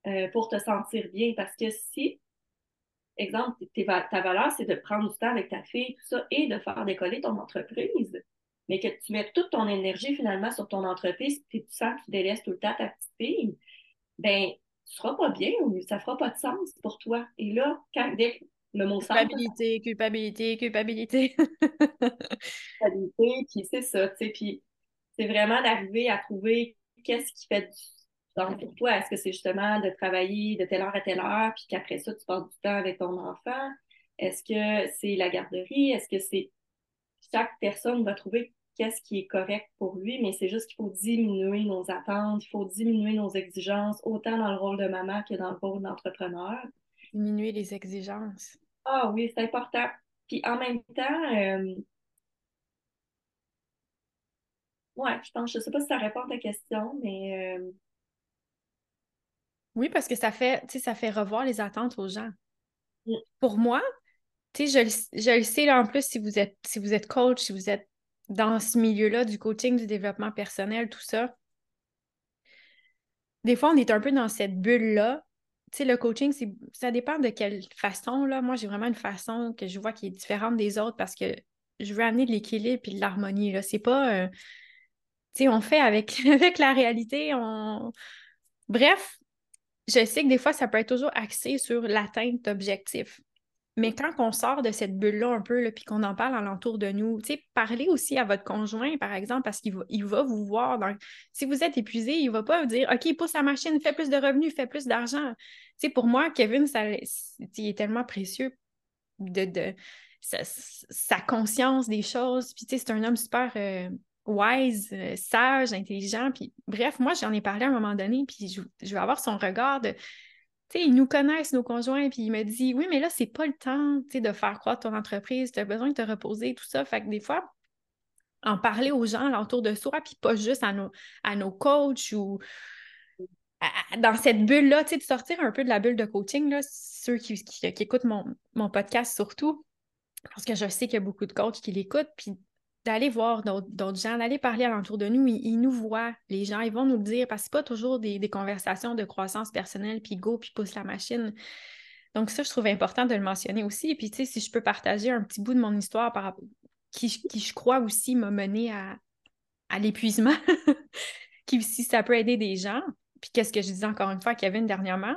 euh, pour te sentir bien? Parce que si exemple, ta valeur, c'est de prendre du temps avec ta fille, tout ça, et de faire décoller ton entreprise. Mais que tu mets toute ton énergie finalement sur ton entreprise, puis tu sens que tu délaisses tout le temps ta petite fille, ben, tu seras pas bien ou ça fera pas de sens pour toi. Et là, quand dès le mot culpabilité, culpabilité, culpabilité, culpabilité, puis c'est ça, tu sais, puis c'est vraiment d'arriver à trouver qu'est-ce qui fait du donc, pour toi, est-ce que c'est justement de travailler de telle heure à telle heure, puis qu'après ça, tu passes du temps avec ton enfant? Est-ce que c'est la garderie? Est-ce que c'est. Chaque personne va trouver qu'est-ce qui est correct pour lui, mais c'est juste qu'il faut diminuer nos attentes, il faut diminuer nos exigences, autant dans le rôle de maman que dans le rôle d'entrepreneur. Diminuer les exigences. Ah oui, c'est important. Puis en même temps, euh... ouais, je pense, je ne sais pas si ça répond à ta question, mais euh, oui, parce que ça fait, ça fait revoir les attentes aux gens. Mm. Pour moi, je, je le sais là en plus si vous êtes si vous êtes coach, si vous êtes dans ce milieu-là du coaching, du développement personnel, tout ça. Des fois, on est un peu dans cette bulle-là. Tu sais, le coaching, ça dépend de quelle façon. Là. Moi, j'ai vraiment une façon que je vois qui est différente des autres parce que je veux amener de l'équilibre et de l'harmonie. C'est pas. Euh, tu sais, on fait avec, avec la réalité. On... Bref, je sais que des fois, ça peut être toujours axé sur l'atteinte d'objectifs. Mais quand on sort de cette bulle-là un peu, puis qu'on en parle alentour de nous, parlez aussi à votre conjoint, par exemple, parce qu'il va, il va vous voir. Si vous êtes épuisé, il ne va pas vous dire OK, pousse la machine, fais plus de revenus, fais plus d'argent. Tu sais, pour moi, Kevin, ça, il est tellement précieux de, de sa, conscience des choses. Puis, tu sais, c'est un homme super euh, wise, euh, sage, intelligent. Puis, bref, moi, j'en ai parlé à un moment donné, puis je, je vais avoir son regard de sais, ils nous connaissent, nos conjoints, puis il me dit Oui, mais là, c'est pas le temps de faire croître ton entreprise, tu as besoin de te reposer, tout ça. Fait que des fois, en parler aux gens autour de soi, puis pas juste à nos, à nos coachs ou dans cette bulle-là, tu sais, de sortir un peu de la bulle de coaching, là, ceux qui, qui, écoutent mon, mon, podcast surtout, parce que je sais qu'il y a beaucoup de coachs qui l'écoutent, puis d'aller voir d'autres gens, d'aller parler alentour de nous. Ils, nous voient, les gens, ils vont nous le dire parce que c'est pas toujours des, conversations de croissance personnelle, puis go, puis pousse la machine. Donc, ça, je trouve important de le mentionner aussi. Et puis, tu sais, si je peux partager un petit bout de mon histoire qui, qui je crois aussi m'a mené à, à l'épuisement, si ça peut aider des gens. Puis, qu'est-ce que je disais encore une fois à Kevin dernièrement?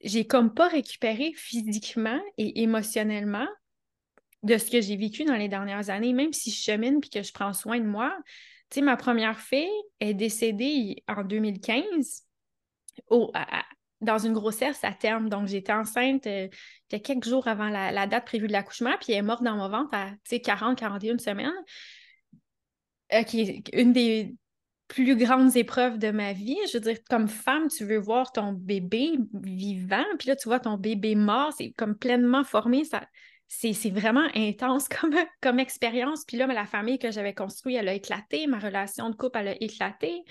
J'ai comme pas récupéré physiquement et émotionnellement de ce que j'ai vécu dans les dernières années, même si je chemine puis que je prends soin de moi. Tu sais, ma première fille est décédée en 2015 dans une grossesse à terme. Donc, j'étais enceinte euh, quelques jours avant la, date prévue de l'accouchement, puis elle est morte dans mon ventre à 40-41 semaines, euh, qui est une des plus grandes épreuves de ma vie. Je veux dire, comme femme, tu veux voir ton bébé vivant, puis là, tu vois ton bébé mort, c'est comme pleinement formé, ça, c'est vraiment intense comme, expérience. Puis là, la famille que j'avais construite, elle a éclaté. Ma relation de couple, elle a éclaté.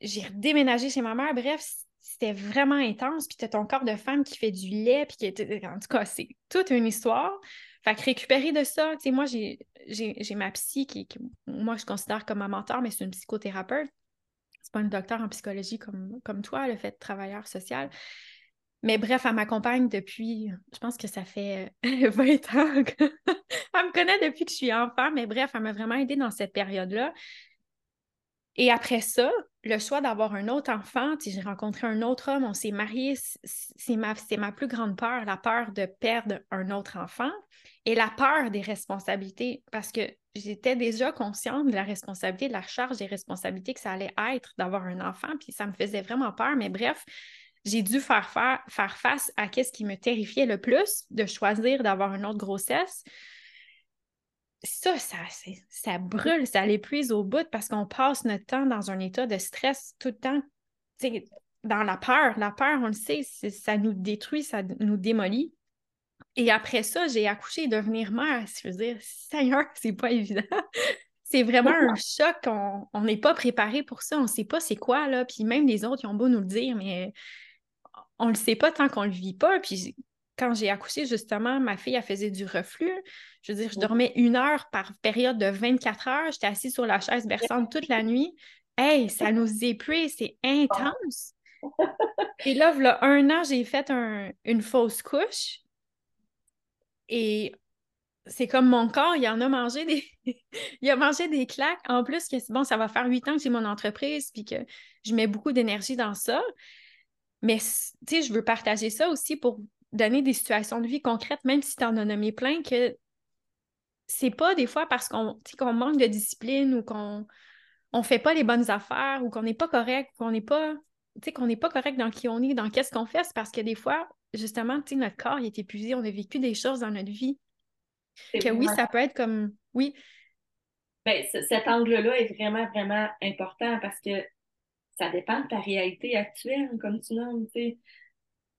J'ai déménagé chez ma mère. Bref, c'était vraiment intense. Puis tu as ton corps de femme qui fait du lait. Puis qui. En tout cas, c'est toute une histoire. Fait que récupérer de ça, tu sais, moi, j'ai ma psy qui, moi, je considère comme ma mentor, mais c'est une psychothérapeute. C'est pas une docteur en psychologie comme, comme toi, a fait travailleur social. Mais bref, elle m'accompagne depuis, je pense que ça fait 20 ans. elle me connaît depuis que je suis enfant, mais bref, elle m'a vraiment aidée dans cette période-là. Et après ça, le choix d'avoir un autre enfant, j'ai rencontré un autre homme, on s'est mariés, c'est ma, ma plus grande peur, la peur de perdre un autre enfant et la peur des responsabilités, parce que j'étais déjà consciente de la responsabilité, de la charge des responsabilités que ça allait être d'avoir un enfant, puis ça me faisait vraiment peur, mais bref, j'ai dû faire, faire, faire face à ce qui me terrifiait le plus, de choisir d'avoir une autre grossesse. Ça, ça, ça brûle, ça l'épuise au bout parce qu'on passe notre temps dans un état de stress tout le temps, dans la peur. La peur, on le sait, ça nous détruit, ça nous démolit. Et après ça, j'ai accouché et devenir mère. Je veux dire, Seigneur, c'est pas évident. c'est vraiment un choc. On n'est pas préparé pour ça. On ne sait pas c'est quoi, là. Puis même les autres, ils ont beau nous le dire, mais on le sait pas tant qu'on le vit pas. Puis quand j'ai accouché, justement, ma fille, elle faisait du reflux. Je veux dire, je dormais une heure par période de 24 heures. J'étais assise sur la chaise berçante toute la nuit. Hey, ça nous épuise, c'est intense. Et là, voilà un an, j'ai fait une fausse couche. Et c'est comme mon corps, il en a mangé des. il a mangé des claques. En plus, que bon, ça va faire huit ans que j'ai mon entreprise, puis que je mets beaucoup d'énergie dans ça. Mais, tu sais, je veux partager ça aussi pour donner des situations de vie concrètes, même si tu en as nommé plein, que c'est pas des fois parce qu'on manque de discipline ou qu'on on fait pas les bonnes affaires ou qu'on n'est pas correct, qu'on n'est pas, qu'on n'est pas correct dans qui on est, dans qu'est-ce qu'on fait, c'est parce que des fois, justement, tu sais, notre corps il est épuisé, on a vécu des choses dans notre vie. Que oui, ça peut être comme. Oui. Ben, cet angle-là est vraiment, vraiment important parce que ça dépend de ta réalité actuelle, comme tu nommes, tu sais.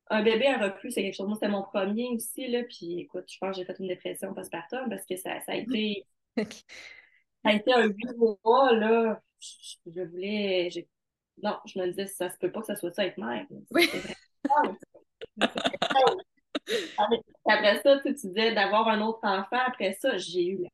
Un bébé à reflux, c'est quelque chose. Moi, c'était mon premier aussi, là. Puis écoute, je pense que j'ai fait une dépression postpartum parce que ça, ça a été. ça a été un huit mois, là. Je, voulais. Non, je me disais, ça se peut pas que ça soit ça être mère. Oui. après ça, tu, disais d'avoir un autre enfant. Après ça, j'ai eu la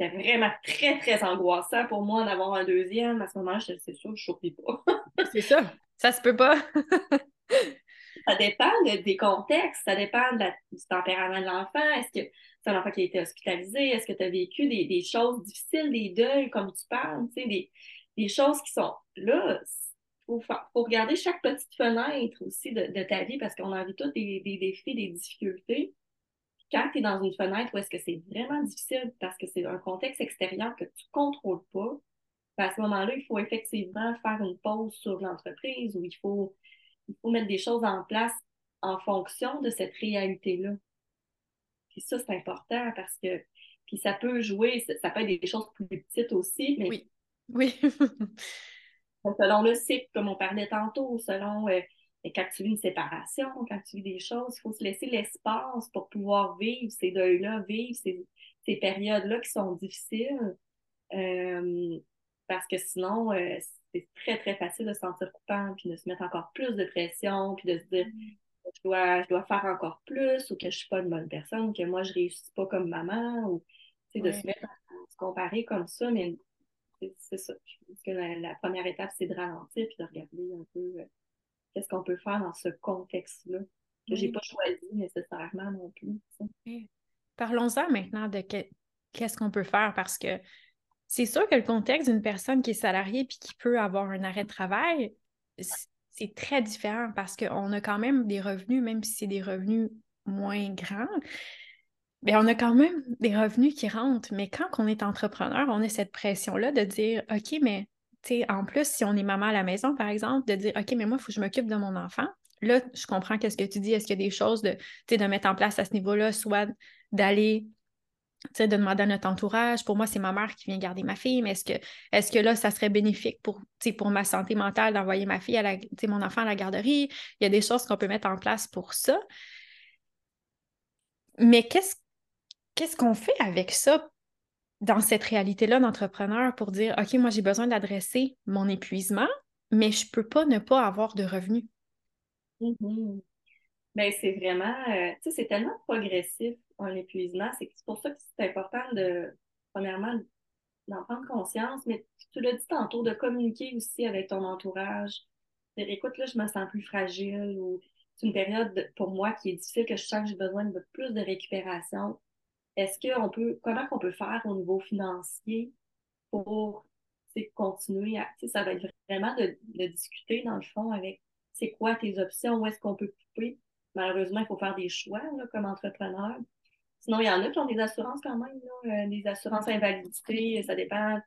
c'était vraiment très, très angoissant pour moi d'avoir un deuxième. À ce moment-là, c'est sûr, je ne pas. c'est ça. Ça se peut pas. ça dépend des contextes, ça dépend du tempérament de l'enfant. Est-ce que c'est un enfant qui a été hospitalisé? Est-ce que tu as vécu des, choses difficiles, des deuils, comme tu parles, des, des choses qui sont là? faut, regarder chaque petite fenêtre aussi de, ta vie parce qu'on a vu tous des, défis, des difficultés. Quand tu es dans une fenêtre où est-ce que c'est vraiment difficile parce que c'est un contexte extérieur que tu ne contrôles pas, ben, à ce moment-là, il faut effectivement faire une pause sur l'entreprise ou il faut, il faut mettre des choses en place en fonction de cette réalité-là. Puis ça, c'est important parce que puis ça peut jouer, ça peut être des choses plus petites aussi, mais oui. Oui. selon le cycle, comme on parlait tantôt, selon euh, quand tu vis une séparation, quand tu vis des choses, il faut se laisser l'espace pour pouvoir vivre ces deuils-là, vivre ces, périodes-là qui sont difficiles. Euh, parce que sinon, euh, c'est très, très facile de se sentir coupable, puis de se mettre encore plus de pression, puis de se dire mm. je dois, je dois faire encore plus, ou que je ne suis pas une bonne personne, que moi, je ne réussis pas comme maman, ou de se mettre à se comparer comme ça, mais c'est ça. Je pense que la, première étape, c'est de ralentir puis de regarder un peu euh, qu'est-ce qu'on peut faire dans ce contexte-là, que je n'ai pas choisi nécessairement non plus. Parlons-en maintenant de qu'est-ce qu'on peut faire parce que c'est sûr que le contexte d'une personne qui est salariée puis qui peut avoir un arrêt de travail, c'est très différent parce qu'on a quand même des revenus, même si c'est des revenus moins grands, Bien, on a quand même des revenus qui rentrent, mais quand on est entrepreneur, on a cette pression-là de dire OK, mais en plus, si on est maman à la maison, par exemple, de dire OK, mais moi, il faut que je m'occupe de mon enfant. Là, je comprends qu'est-ce que tu dis. Est-ce qu'il y a des choses de, de mettre en place à ce niveau-là, soit d'aller de demander à notre entourage? Pour moi, c'est ma mère qui vient garder ma fille, mais est-ce que, est que là, ça serait bénéfique pour, pour ma santé mentale d'envoyer ma fille à la, mon enfant à la garderie? Il y a des choses qu'on peut mettre en place pour ça. Mais qu'est-ce qu'est-ce qu'on fait avec ça dans cette réalité-là d'entrepreneur pour dire, OK, moi, j'ai besoin d'adresser mon épuisement, mais je ne peux pas ne pas avoir de revenus? Mm-hmm. Ben, c'est vraiment, euh, tu sais, c'est tellement progressif, un épuisement. C'est pour ça que c'est important de, premièrement, d'en prendre conscience, mais tu l'as dit tantôt, de communiquer aussi avec ton entourage. Dire, écoute, là, je me sens plus fragile ou c'est une période pour moi qui est difficile, que je sens que j'ai besoin de plus de récupération est-ce peut, comment qu'on peut faire au niveau financier pour continuer à, ça va être vraiment de, discuter dans le fond avec c'est quoi tes options, où est-ce qu'on peut couper? Malheureusement, il faut faire des choix comme entrepreneur. Sinon, il y en a qui ont des assurances quand même, euh, des assurances invalidité, ça dépend.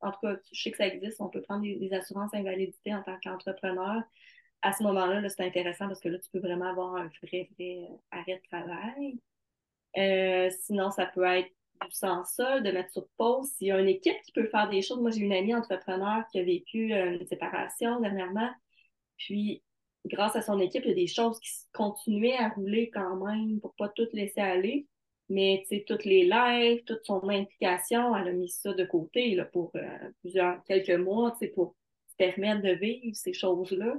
En tout cas, je sais que ça existe, on peut prendre des, assurances invalidité en tant qu'entrepreneur. À ce moment-là, -là, c'est intéressant parce que là, tu peux vraiment avoir un vrai, vrai euh, arrêt de travail. Euh, sinon, ça peut être du sans sol, de mettre sur pause. S'il y a une équipe qui peut faire des choses, moi j'ai une amie entrepreneur qui a vécu euh, une séparation dernièrement, puis grâce à son équipe, il y a des choses qui continuaient à rouler quand même pour pas tout laisser aller. Mais tu sais, toutes les lives, toute son implication, elle a mis ça de côté là, pour euh, plusieurs quelques mois, tu sais, pour se permettre de vivre ces choses-là.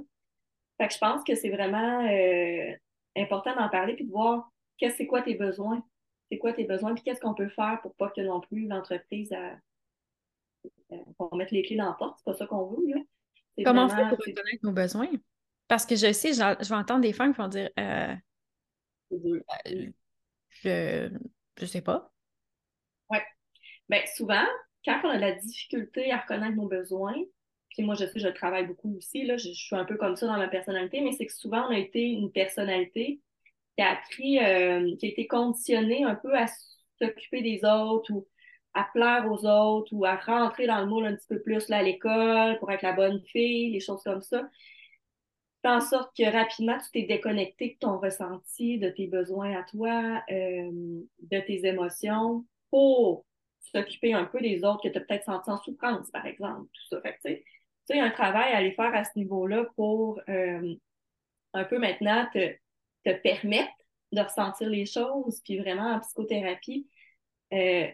Fait que je pense que c'est vraiment important d'en parler puis de voir qu'est-ce c'est quoi tes besoins? C'est quoi tes besoins? Puis qu'est-ce qu'on peut faire pour pas que non plus l'entreprise a... mette les clés dans la porte? C'est pas ça qu'on veut, là. Comment on fait pour reconnaître nos besoins? Parce que je sais, je vais entendre des femmes qui vont dire euh, euh, je, je sais pas. Oui. Bien, souvent, quand on a de la difficulté à reconnaître nos besoins, puis moi, je sais, je travaille beaucoup aussi, là, je, je suis un peu comme ça dans ma personnalité, mais c'est que souvent, on a été une personnalité qui a appris, euh, qui a été conditionné un peu à s'occuper des autres ou à plaire aux autres ou à rentrer dans le moule un petit peu plus là, à l'école pour être la bonne fille, les choses comme ça. Fait en sorte que rapidement, tu t'es déconnecté de ton ressenti, de tes besoins à toi, euh, de tes émotions pour s'occuper un peu des autres que tu as peut-être senti en souffrance, par exemple. Tout ça. Fait tu sais, il y a un travail à aller faire à ce niveau-là pour euh, un peu maintenant te te permettre de ressentir les choses, puis vraiment en psychothérapie, euh,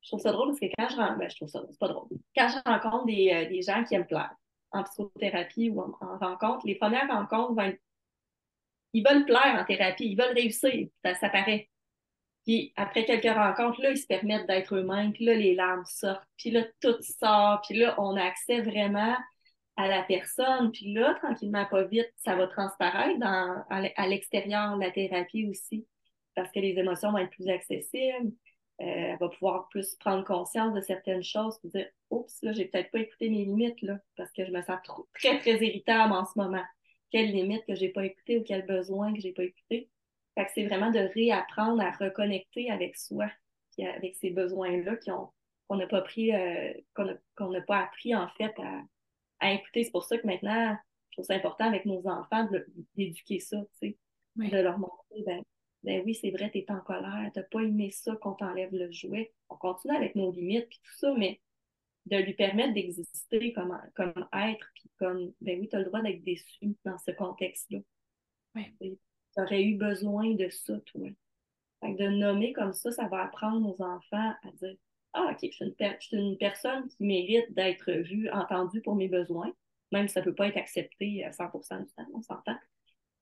je trouve ça drôle parce que quand je ben, je trouve ça, pas drôle. Quand je rencontre des, euh, des, gens qui aiment plaire en psychothérapie ou en, rencontre, les premières rencontres vont être, ils veulent plaire en thérapie, ils veulent réussir, ça, ça paraît. Puis après quelques rencontres, là, ils se permettent d'être eux-mêmes, puis là, les larmes sortent, puis là, tout sort, puis là, on a accès vraiment à la personne. Puis là, tranquillement, pas vite, ça va transparaître dans, à l'extérieur la thérapie aussi, parce que les émotions vont être plus accessibles. Euh, elle va pouvoir plus prendre conscience de certaines choses et dire Oups, là, j'ai peut-être pas écouté mes limites là, parce que je me sens trop, très, très irritable en ce moment. Quelles limites que j'ai pas écoutées ou quels besoins que j'ai pas écoutés. Fait que c'est vraiment de réapprendre à reconnecter avec soi, avec ces besoins-là qu'on n'a pas pris, euh, qu'on n'a pas appris en fait à, à écouter. C'est pour ça que maintenant, je trouve ça important avec nos enfants d'éduquer ça, tu sais, de leur montrer, ben, ben oui, c'est vrai, tu es en colère, tu n'as pas aimé ça qu'on t'enlève le jouet. On continue avec nos limites puis tout ça, mais de lui permettre d'exister comme, comme être, puis comme, ben oui, tu as le droit d'être déçu dans ce contexte-là. Ouais. Tu aurais eu besoin de ça, toi. Fait de nommer comme ça, ça va apprendre aux enfants à dire Ah, OK, je suis une, personne qui mérite d'être vue, entendue pour mes besoins, même si ça ne peut pas être accepté à 100% du temps, on s'entend.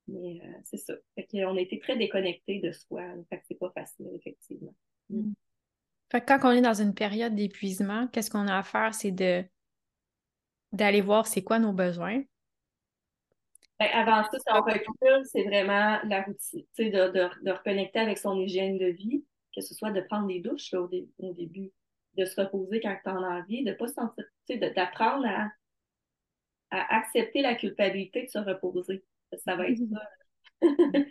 Mais euh, c'est ça. Fait qu'on a été très déconnectés de soi. Fait que c'est pas facile, effectivement. Mm. Mm. Fait que quand on est dans une période d'épuisement, qu'est-ce qu'on a à faire? C'est de d'aller voir c'est quoi nos besoins. Ben, avant ça, si on recule, c'est vraiment la routine, de, de, de, reconnecter avec son hygiène de vie, que ce soit de prendre des douches là, au, au, début, de se reposer quand tu en as envie, de ne pas se sentir, d'apprendre à, à accepter la culpabilité de se reposer. Ça va être ça.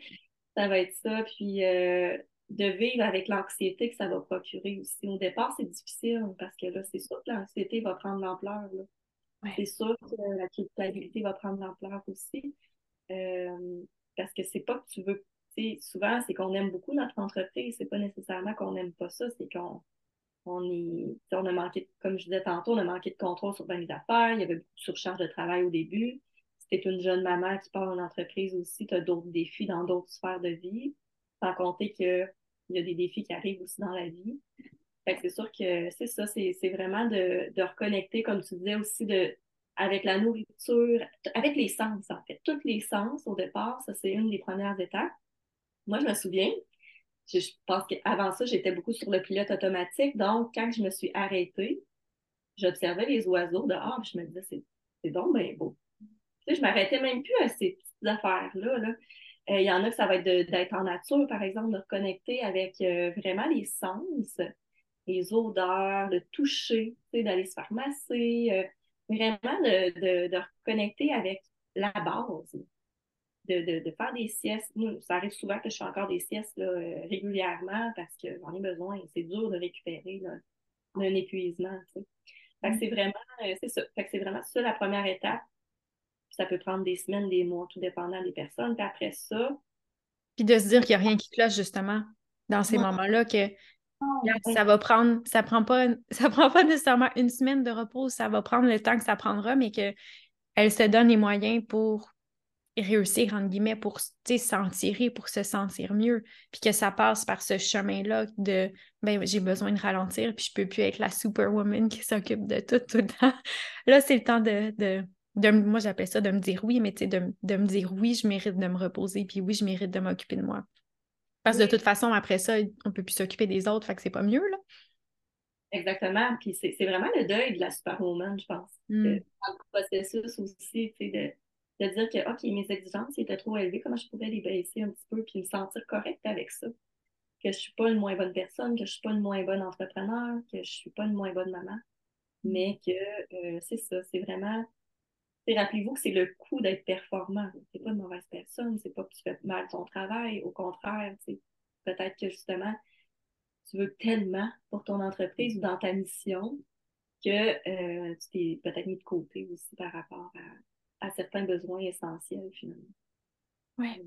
ça va être ça. Puis euh, de vivre avec l'anxiété que ça va procurer aussi. Au départ, c'est difficile parce que là, c'est sûr que l'anxiété va prendre l'ampleur. C'est sûr que la culpabilité va prendre l'ampleur aussi. Euh, parce que c'est pas que tu veux. Souvent, c'est qu'on aime beaucoup notre entreprise. C'est pas nécessairement qu'on n'aime pas ça, c'est qu'on on est, on a manqué, comme je disais tantôt, on a manqué de contrôle sur les affaires. Il y avait beaucoup de surcharge de travail au début tu une jeune maman qui part en entreprise aussi, tu as d'autres défis dans d'autres sphères de vie, sans compter qu'il y a des défis qui arrivent aussi dans la vie. C'est sûr que c'est ça, c'est vraiment de, de, reconnecter, comme tu disais aussi, de, avec la nourriture, avec les sens, en fait. Tous les sens au départ, ça, c'est une des premières étapes. Moi, je me souviens, je, pense qu'avant ça, j'étais beaucoup sur le pilote automatique. Donc, quand je me suis arrêtée, j'observais les oiseaux dehors, je me disais, c'est donc bien beau. Tu sais, je m'arrêtais même plus à ces petites affaires-là. Euh, il y en a que ça va être d'être en nature, par exemple, de reconnecter avec euh, vraiment les sens, les odeurs, le toucher, d'aller se faire masser, euh, vraiment de, de, reconnecter avec la base, de, faire des siestes. ça arrive souvent que je fais encore des siestes régulièrement parce que j'en ai besoin. C'est dur de récupérer d'un épuisement. Mm. c'est vraiment, c'est ça. c'est vraiment ça la première étape ça peut prendre des semaines, des mois, tout dépendant des personnes. Puis après ça. Puis de se dire qu'il n'y a rien qui cloche, justement, dans ces moments-là, que ça va prendre, ça prend pas, ça prend pas nécessairement une semaine de repos, ça va prendre le temps que ça prendra, mais qu'elle se donne les moyens pour réussir, entre guillemets, pour s'en tirer, pour se sentir mieux, puis que ça passe par ce chemin-là de ben j'ai besoin de ralentir, puis je peux plus être la superwoman qui s'occupe de tout tout le temps. Là, c'est le temps de, moi, j'appelle ça de me dire oui, mais de, de me dire oui, je mérite de me reposer, puis oui, je mérite de m'occuper de moi. Parce que de toute façon, après ça, on ne peut plus s'occuper des autres, fait que c'est pas mieux, là. Exactement. Puis c'est vraiment le deuil de la superwoman, je pense. Mm. Dans le processus aussi, de, de dire que, OK, mes exigences étaient trop élevées, comment je pourrais les baisser un petit peu, puis me sentir correcte avec ça? Que je ne suis pas une moins bonne personne, que je ne suis pas une moins bonne entrepreneur, que je ne suis pas une moins bonne maman, mm. mais que euh, c'est ça, c'est vraiment Rappelez-vous que c'est le coût d'être performant. C'est pas une mauvaise personne, c'est pas que tu fais mal ton travail. Au contraire, peut-être que justement, tu veux tellement pour ton entreprise ou dans ta mission que euh, tu t'es peut-être mis de côté aussi par rapport à, certains besoins essentiels finalement. Oui. Euh,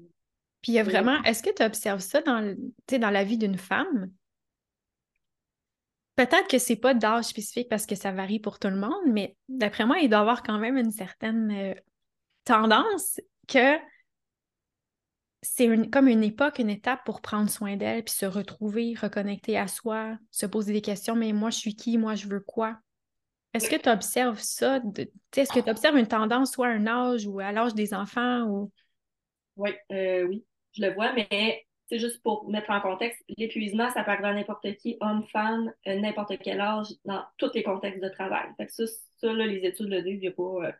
Puis il y a vraiment, est-ce que tu observes ça dans, dans la vie d'une femme? Peut-être que c'est pas d'âge spécifique parce que ça varie pour tout le monde, mais d'après moi, il doit y avoir quand même une certaine euh, tendance que c'est comme une époque, une étape pour prendre soin d'elle, puis se retrouver, reconnecter à soi, se poser des questions, mais moi, je suis qui? Moi, je veux quoi? Est-ce que tu observes ça? Est-ce que tu observes une tendance, soit à un âge ou à l'âge des enfants? Ou... Oui, euh, oui, je le vois, mais c'est juste pour mettre en contexte, l'épuisement, ça peut arriver à n'importe qui, homme, femme, euh, n'importe quel âge, dans tous les contextes de travail. Fait que ça, ça les études le disent, pas, euh,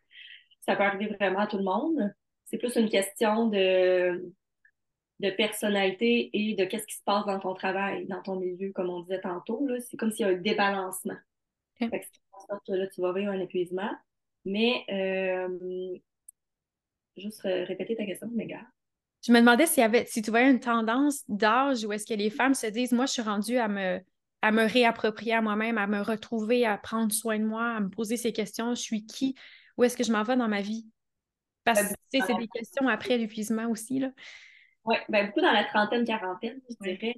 ça peut arriver vraiment à tout le monde. C'est plus une question de de personnalité et de qu'est-ce qui se passe dans ton travail, dans ton milieu, comme on disait tantôt. C'est comme s'il y a un débalancement. Fait que que là, tu vas vivre un épuisement. Mais euh, juste répéter ta question, mes gars. Je me demandais s'il y avait, si tu voyais une tendance d'âge où est-ce que les femmes se disent, moi, je suis rendue à me, à me réapproprier à moi-même, à me retrouver, à prendre soin de moi, à me poser ces questions, je suis qui, où est-ce que je m'en vais dans ma vie? Parce que c'est des questions après l'épuisement aussi. Là. Oui, ben, beaucoup dans la trentaine, quarantaine, je dirais.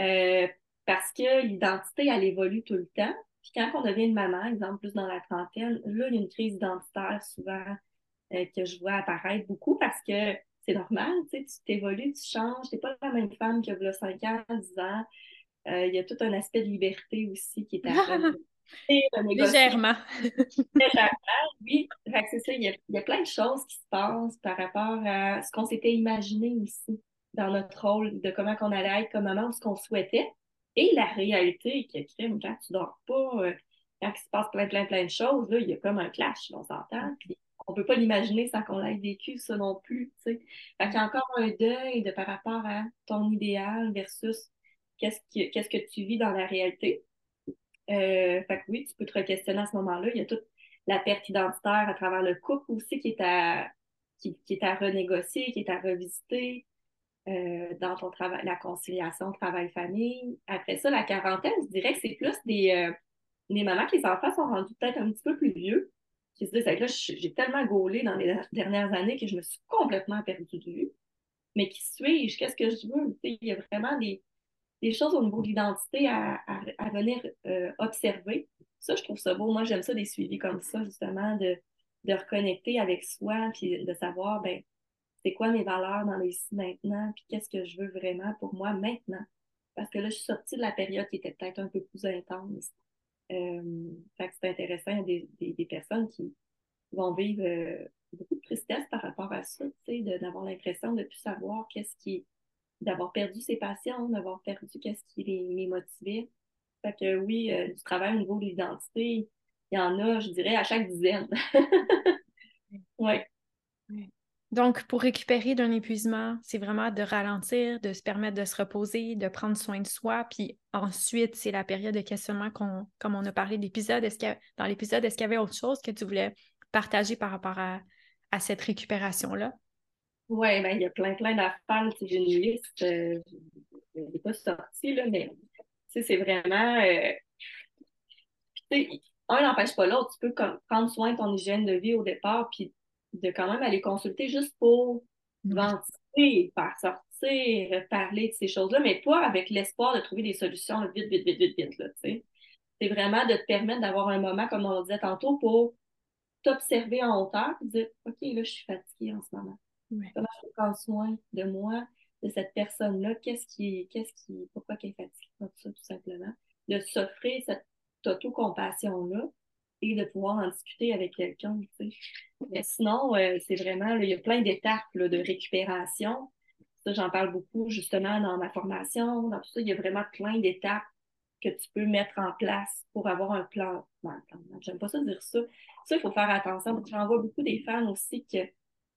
Euh, parce que l'identité, elle évolue tout le temps. Puis quand on devient une maman, exemple, plus dans la trentaine, là, il y a une crise identitaire souvent euh, que je vois apparaître beaucoup parce que c'est normal, tu sais, tu t'évolues, tu changes, tu n'es pas la même femme que a 5 ans, 10 ans. Euh, il y a tout un aspect de liberté aussi qui est à Légèrement. Légèrement, oui. c'est ça, il y, a, il y, a, plein de choses qui se passent par rapport à ce qu'on s'était imaginé aussi dans notre rôle, de comment on allait être comme maman ou ce qu'on souhaitait. Et la réalité qui est crime quand tu dors pas, euh, quand il se passe plein, plein, plein de choses, là, il y a comme un clash, on s'entend. Puis on peut pas l'imaginer sans qu'on l'ait vécu, ça non plus. Fait qu'il y a encore un deuil de par rapport à ton idéal versus qu'est-ce que, qu'est-ce que tu vis dans la réalité. Euh, fait que oui, tu peux te questionner à ce moment-là. Il y a toute la perte identitaire à travers le couple aussi qui est à, qui, est à renégocier, qui est à revisiter. Euh, dans ton travail, la conciliation travail-famille. Après ça, la quarantaine, je dirais que c'est plus des, euh, des mamans que les enfants sont rendus peut-être un petit peu plus vieux, qui se disent, là, j'ai tellement gaulé dans les dernières années que je me suis complètement perdue de vue. Mais qui suis-je? Qu'est-ce que je veux? Il y a vraiment des, des choses au niveau de l'identité à, à, venir euh, observer. Ça, je trouve ça beau. Moi, j'aime ça des suivis comme ça, justement, de, de reconnecter avec soi, puis de savoir, ben, c'est quoi mes valeurs dans le ici maintenant, puis qu'est-ce que je veux vraiment pour moi maintenant? Parce que là, je suis sortie de la période qui était peut-être un peu plus intense. Euh, fait que c'est intéressant, il y a des, des, personnes qui vont vivre euh, beaucoup de tristesse par rapport à ça, d'avoir l'impression de ne plus savoir qu'est-ce qui d'avoir perdu ses passions, d'avoir perdu qu'est-ce qui les, motivait. Fait que oui, euh, du travail au niveau de l'identité, il y en a, je dirais, à chaque dizaine. oui. Donc, pour récupérer d'un épuisement, c'est vraiment de ralentir, de se permettre de se reposer, de prendre soin de soi. Puis ensuite, c'est la période de questionnement qu'on, comme on a parlé d'épisode. Est-ce dans l'épisode, est-ce qu'il y avait autre chose que tu voulais partager par rapport à, à cette récupération-là? Oui, ben, il y a plein, plein d'affaires. J'ai une liste, euh, je pas sortie, là, mais c'est vraiment. Euh, un n'empêche pas l'autre. Tu peux prendre soin de ton hygiène de vie au départ, puis de quand même aller consulter juste pour ventiler, faire sortir, parler de ces choses-là, mais pas avec l'espoir de trouver des solutions vite, vite, vite, vite, vite. Là, c'est vraiment de te permettre d'avoir un moment, comme on le disait tantôt, pour t'observer en hauteur et dire OK, là, je suis fatiguée en ce moment. Comment je prendre soin de moi, de cette personne-là, qu'est-ce qui, qu'est-ce qui, pourquoi elle est fatiguée, tout ça, tout simplement. De s'offrir cette auto-compassion-là et de pouvoir en discuter avec quelqu'un. Mais sinon, euh, c'est vraiment, il y a plein d'étapes de récupération. Ça, j'en parle beaucoup justement dans ma formation, dans tout ça. Il y a vraiment plein d'étapes que tu peux mettre en place pour avoir un plan. J'aime pas ça dire ça. Ça, il faut faire attention. J'en vois beaucoup des femmes aussi que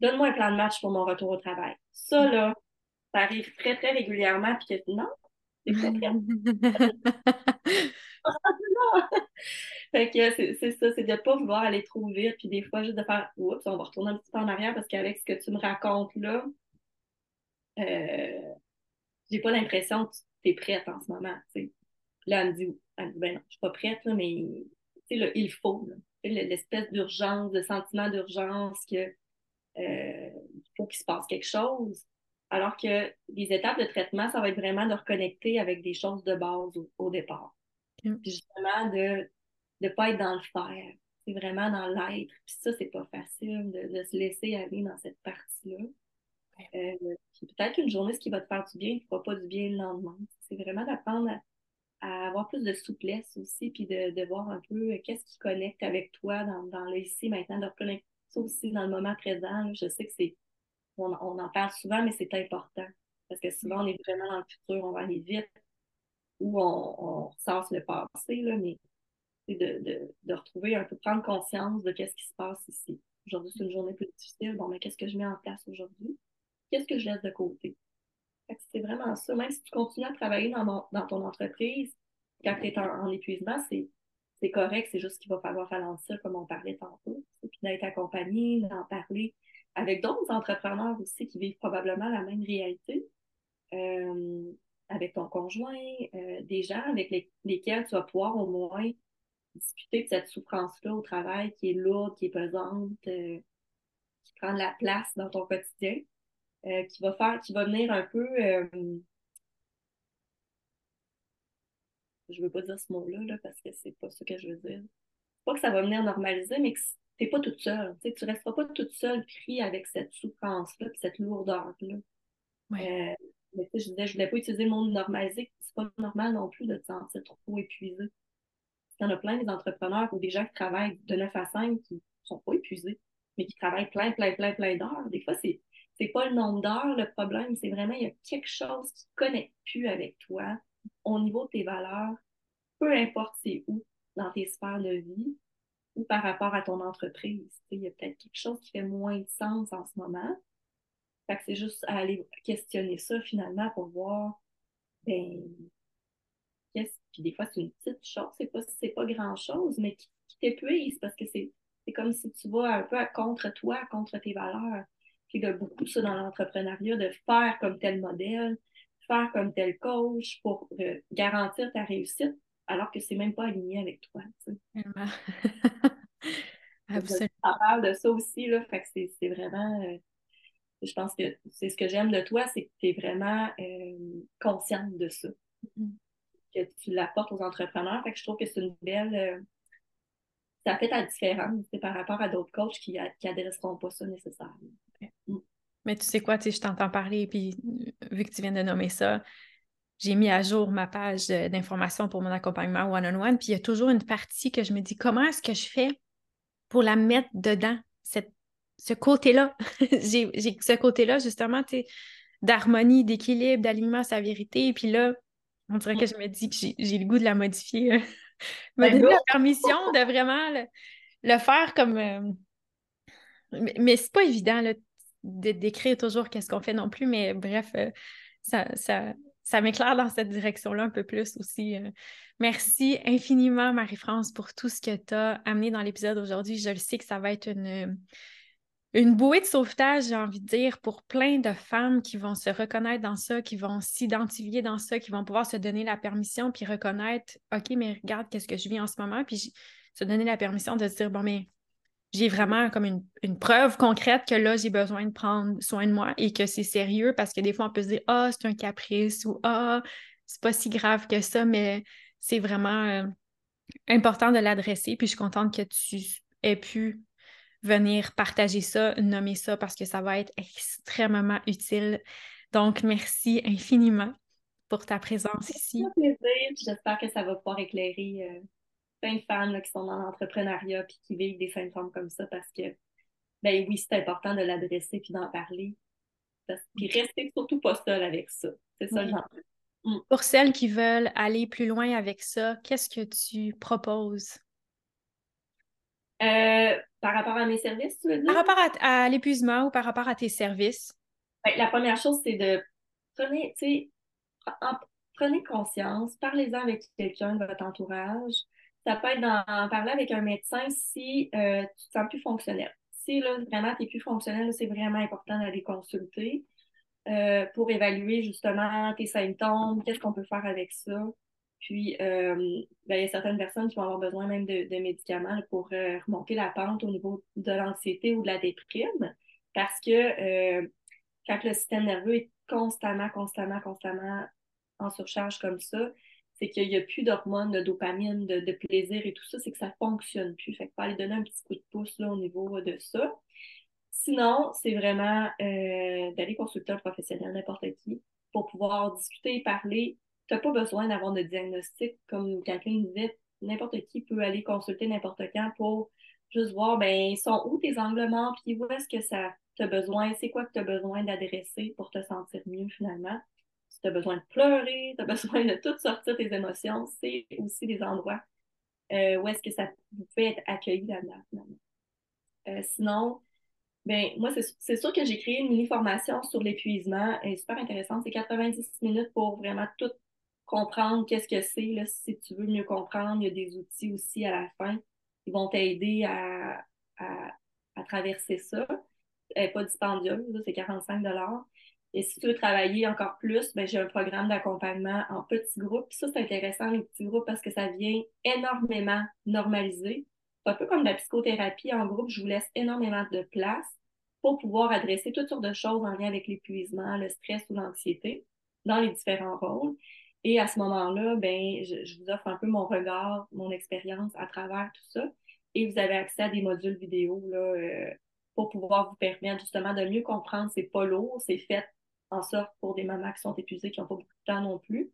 donne-moi un plan de match pour mon retour au travail. Ça, là, ça arrive très, très régulièrement, puis que non, c'est pas fait que c'est ça, c'est de ne pas vouloir aller trop vite, puis des fois juste de faire oups, on va retourner un petit peu en arrière parce qu'avec ce que tu me racontes là, euh, j'ai pas l'impression que tu es prête en ce moment. Là, elle me dit, elle ben non, je suis pas prête, là, mais là, il faut. L'espèce d'urgence, de sentiment d'urgence que euh, il faut qu'il se passe quelque chose. Alors que les étapes de traitement, ça va être vraiment de reconnecter avec des choses de base au, départ. Puis justement, de ne pas être dans le faire. C'est vraiment dans l'être. Puis ça, c'est pas facile de, se laisser aller dans cette partie-là. Euh, peut-être qu'une journée, ce qui va te faire du bien, ne fera pas du bien le lendemain. C'est vraiment d'apprendre à, avoir plus de souplesse aussi, puis de, voir un peu qu'est-ce qui connecte avec toi dans, dans le ici, maintenant, de reconnecter aussi dans le moment présent. je sais que c'est, on, en parle souvent, mais c'est important. Parce que souvent, on est vraiment dans le futur, on va aller vite, ou on, on le passé, là, mais c'est de, de, retrouver un peu, prendre conscience de qu'est-ce qui se passe ici. Aujourd'hui, c'est une journée plus difficile. Bon, mais qu'est-ce que je mets en place aujourd'hui? Qu'est-ce que je laisse de côté? C'est vraiment ça. Même si tu continues à travailler dans, dans ton entreprise, quand tu es en, épuisement, c'est correct, c'est juste qu'il va falloir ralentir, comme on parlait tantôt, puis d'être accompagné, d'en parler avec d'autres entrepreneurs aussi qui vivent probablement la même réalité, euh, avec ton conjoint, euh, des gens avec lesquels tu vas pouvoir au moins discuter de cette souffrance-là au travail qui est lourde, qui est pesante, euh, qui prend de la place dans ton quotidien, qui va faire, qui va venir un peu je veux pas dire ce mot-là là, parce que c'est pas ce que je veux dire. Pas que ça va venir normaliser, mais que t'es pas toute seule. Tu ne resteras pas toute seule pris avec cette souffrance-là et cette lourdeur-là. Euh, mais je disais, je voulais pas utiliser le mot normaliser, c'est pas normal non plus de te sentir trop épuisé. Il y en a plein des entrepreneurs ou des gens qui travaillent de 9 à 5 qui sont pas épuisés, mais qui travaillent plein, plein, plein, plein d'heures. Des fois, c'est c'est pas le nombre d'heures le problème, c'est vraiment il y a quelque chose qui ne connecte plus avec toi au niveau de tes valeurs, peu importe c'est où dans tes sphères de vie ou par rapport à ton entreprise. Il y a peut-être quelque chose qui fait moins de sens en ce moment. C'est juste à aller questionner ça finalement pour voir, ben, puis des fois c'est une petite chose, c'est pas, c'est pas grand-chose, mais qui, t'épuise parce que c'est, c'est comme si tu vas un peu contre toi, contre tes valeurs. Puis il y a beaucoup ça dans l'entrepreneuriat, de faire comme tel modèle, faire comme tel coach pour euh, garantir ta réussite, alors que c'est même pas aligné avec toi. Absolument. On parle de ça aussi, là, fait que c'est vraiment. Euh, je pense que c'est ce que j'aime de toi, c'est que tu es vraiment euh, consciente de ça. Mm-hmm. Que tu l'apportes aux entrepreneurs. Fait que je trouve que c'est une belle. ça fait la différence par rapport à d'autres coachs qui n'adresseront pas ça nécessairement. Mm. Mais tu sais quoi, tu sais, je t'entends parler, puis vu que tu viens de nommer ça, j'ai mis à jour ma page d'information pour mon accompagnement one-on-one, puis il y a toujours une partie que je me dis, comment est-ce que je fais pour la mettre dedans, cette, ce côté-là? j'ai ce côté-là, justement, tu sais, d'harmonie, d'équilibre, d'alignement sa vérité, et puis là, on dirait que je me dis que j'ai le goût de la modifier. me donner la permission de vraiment le, faire comme... Euh, mais, mais c'est pas évident, là de décrire toujours qu'est-ce qu'on fait non plus, mais bref, euh, ça, ça, ça m'éclaire dans cette direction-là un peu plus aussi. Euh. Merci infiniment, Marie-France, pour tout ce que tu as amené dans l'épisode aujourd'hui. Je le sais que ça va être une, une bouée de sauvetage, j'ai envie de dire, pour plein de femmes qui vont se reconnaître dans ça, qui vont s'identifier dans ça, qui vont pouvoir se donner la permission, puis reconnaître, OK, mais regarde qu'est-ce que je vis en ce moment, puis se donner la permission de se dire, bon, mais j'ai vraiment comme une, preuve concrète que là, j'ai besoin de prendre soin de moi et que c'est sérieux parce que des fois, on peut se dire Ah, c'est un caprice ou Ah, c'est pas si grave que ça, mais c'est vraiment euh, important de l'adresser. Puis je suis contente que tu aies pu venir partager ça, nommer ça parce que ça va être extrêmement utile. Donc, merci infiniment pour ta présence ici. plaisir. J'espère que ça va pouvoir éclairer euh, plein de femmes qui sont dans l'entrepreneuriat puis qui vivent des symptômes comme ça parce que, ben oui, c'est important de l'adresser puis d'en parler. Puis rester surtout pas seul avec ça. C'est ça, genre. Mm. Pour celles qui veulent aller plus loin avec ça, qu'est-ce que tu proposes? Euh, par rapport à mes services, tu veux dire? Par rapport à, l'épuisement ou par rapport à tes services? Ben, la première chose, c'est de prenez, prenez conscience, parlez-en avec quelqu'un de votre entourage. Ça peut être d'en parler avec un médecin si euh, tu te sens plus fonctionnel. Si là, vraiment tu n'es plus fonctionnel, c'est vraiment important d'aller consulter euh, pour évaluer justement tes symptômes, qu'est-ce qu'on peut faire avec ça. Puis, euh, ben, il y a certaines personnes qui vont avoir besoin même de, médicaments pour remonter la pente au niveau de l'anxiété ou de la déprime, parce que quand le système nerveux est constamment, constamment, constamment en surcharge comme ça, c'est qu'il n'y a plus d'hormones, de dopamine, de, plaisir et tout ça, c'est que ça ne fonctionne plus. Fait que pas aller donner un petit coup de pouce là, au niveau de ça. Sinon, c'est vraiment euh, d'aller consulter un professionnel, n'importe qui, pour pouvoir discuter parler. Tu n'as pas besoin d'avoir de diagnostic, comme quelqu'un disait, n'importe qui peut aller consulter n'importe quand pour juste voir, ben, sont où tes angles morts, puis où est-ce que ça t'a besoin, c'est quoi que tu as besoin d'adresser pour te sentir mieux finalement tu as besoin de pleurer, tu as besoin de tout sortir tes émotions, c'est aussi des endroits euh, où est-ce que ça fait être accueilli là-dedans. Euh, sinon, Ben, moi, c'est sûr que j'ai créé une mini-formation sur l'épuisement. Elle est super intéressante. C'est 90 minutes pour vraiment tout comprendre qu'est-ce que c'est. Si tu veux mieux comprendre, il y a des outils aussi à la fin qui vont t'aider à, à, traverser ça. Elle n'est pas dispendieuse, c'est 45 Et si tu veux travailler encore plus, ben, j'ai un programme d'accompagnement en petits groupes. ça, c'est intéressant, les petits groupes, parce que ça vient énormément normaliser. C'est un peu comme la psychothérapie en groupe, je vous laisse énormément de place pour pouvoir adresser toutes sortes de choses en lien avec l'épuisement, le stress ou l'anxiété dans les différents rôles. Et à ce moment-là, ben, je, vous offre un peu mon regard, mon expérience à travers tout ça. Et vous avez accès à des modules vidéo là, euh, pour pouvoir vous permettre justement de mieux comprendre. C'est pas lourd, c'est fait en sorte pour des mamans qui sont épuisées, qui n'ont pas beaucoup de temps non plus.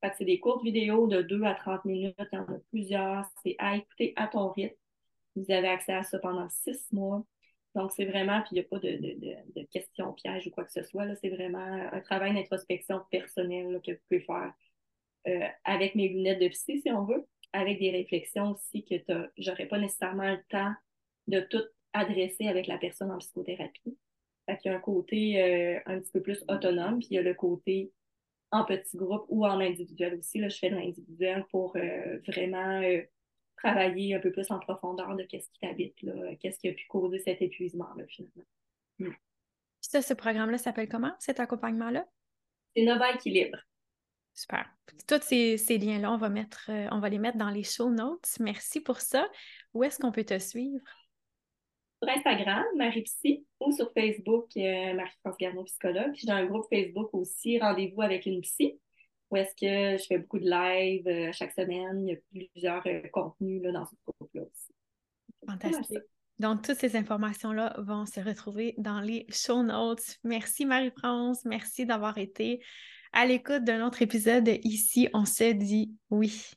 Fait que c'est des courtes vidéos de 2 à 30 minutes, il y en a plusieurs. C'est à écouter à ton rythme. Vous avez accès à ça pendant six mois. Donc, c'est vraiment, puis il n'y a pas de, de, de, questions pièges ou quoi que ce soit. C'est vraiment un travail d'introspection personnelle que vous pouvez faire euh, avec mes lunettes de psy, si on veut, avec des réflexions aussi que j'aurais pas nécessairement le temps de tout adresser avec la personne en psychothérapie. Fait qu'il y a un côté euh, un petit peu plus autonome, puis il y a le côté en petit groupe ou en individuel aussi. Là, je fais de l'individuel pour euh, vraiment travailler un peu plus en profondeur de qu'est-ce qui t'habite, qu'est-ce qui a pu causer cet épuisement-là, finalement. Hmm. Ça, ce programme-là s'appelle comment, cet accompagnement-là? C'est Nova Équilibre. Super. Tous ces, liens-là, on va mettre, euh, on va les mettre dans les show notes. Merci pour ça. Où est-ce qu'on peut te suivre? Sur Instagram, Marie-Psy, ou sur Facebook, euh, Marie-France Garneau, psychologue. Puis j'ai un groupe Facebook aussi, Rendez-vous avec une psy, où est-ce que je fais beaucoup de live euh, chaque semaine. Il y a plusieurs contenus là, dans ce groupe-là aussi. Fantastique. Donc, toutes ces informations-là vont se retrouver dans les show notes. Merci Marie-France. Merci d'avoir été à l'écoute d'un autre épisode ici, on se dit oui.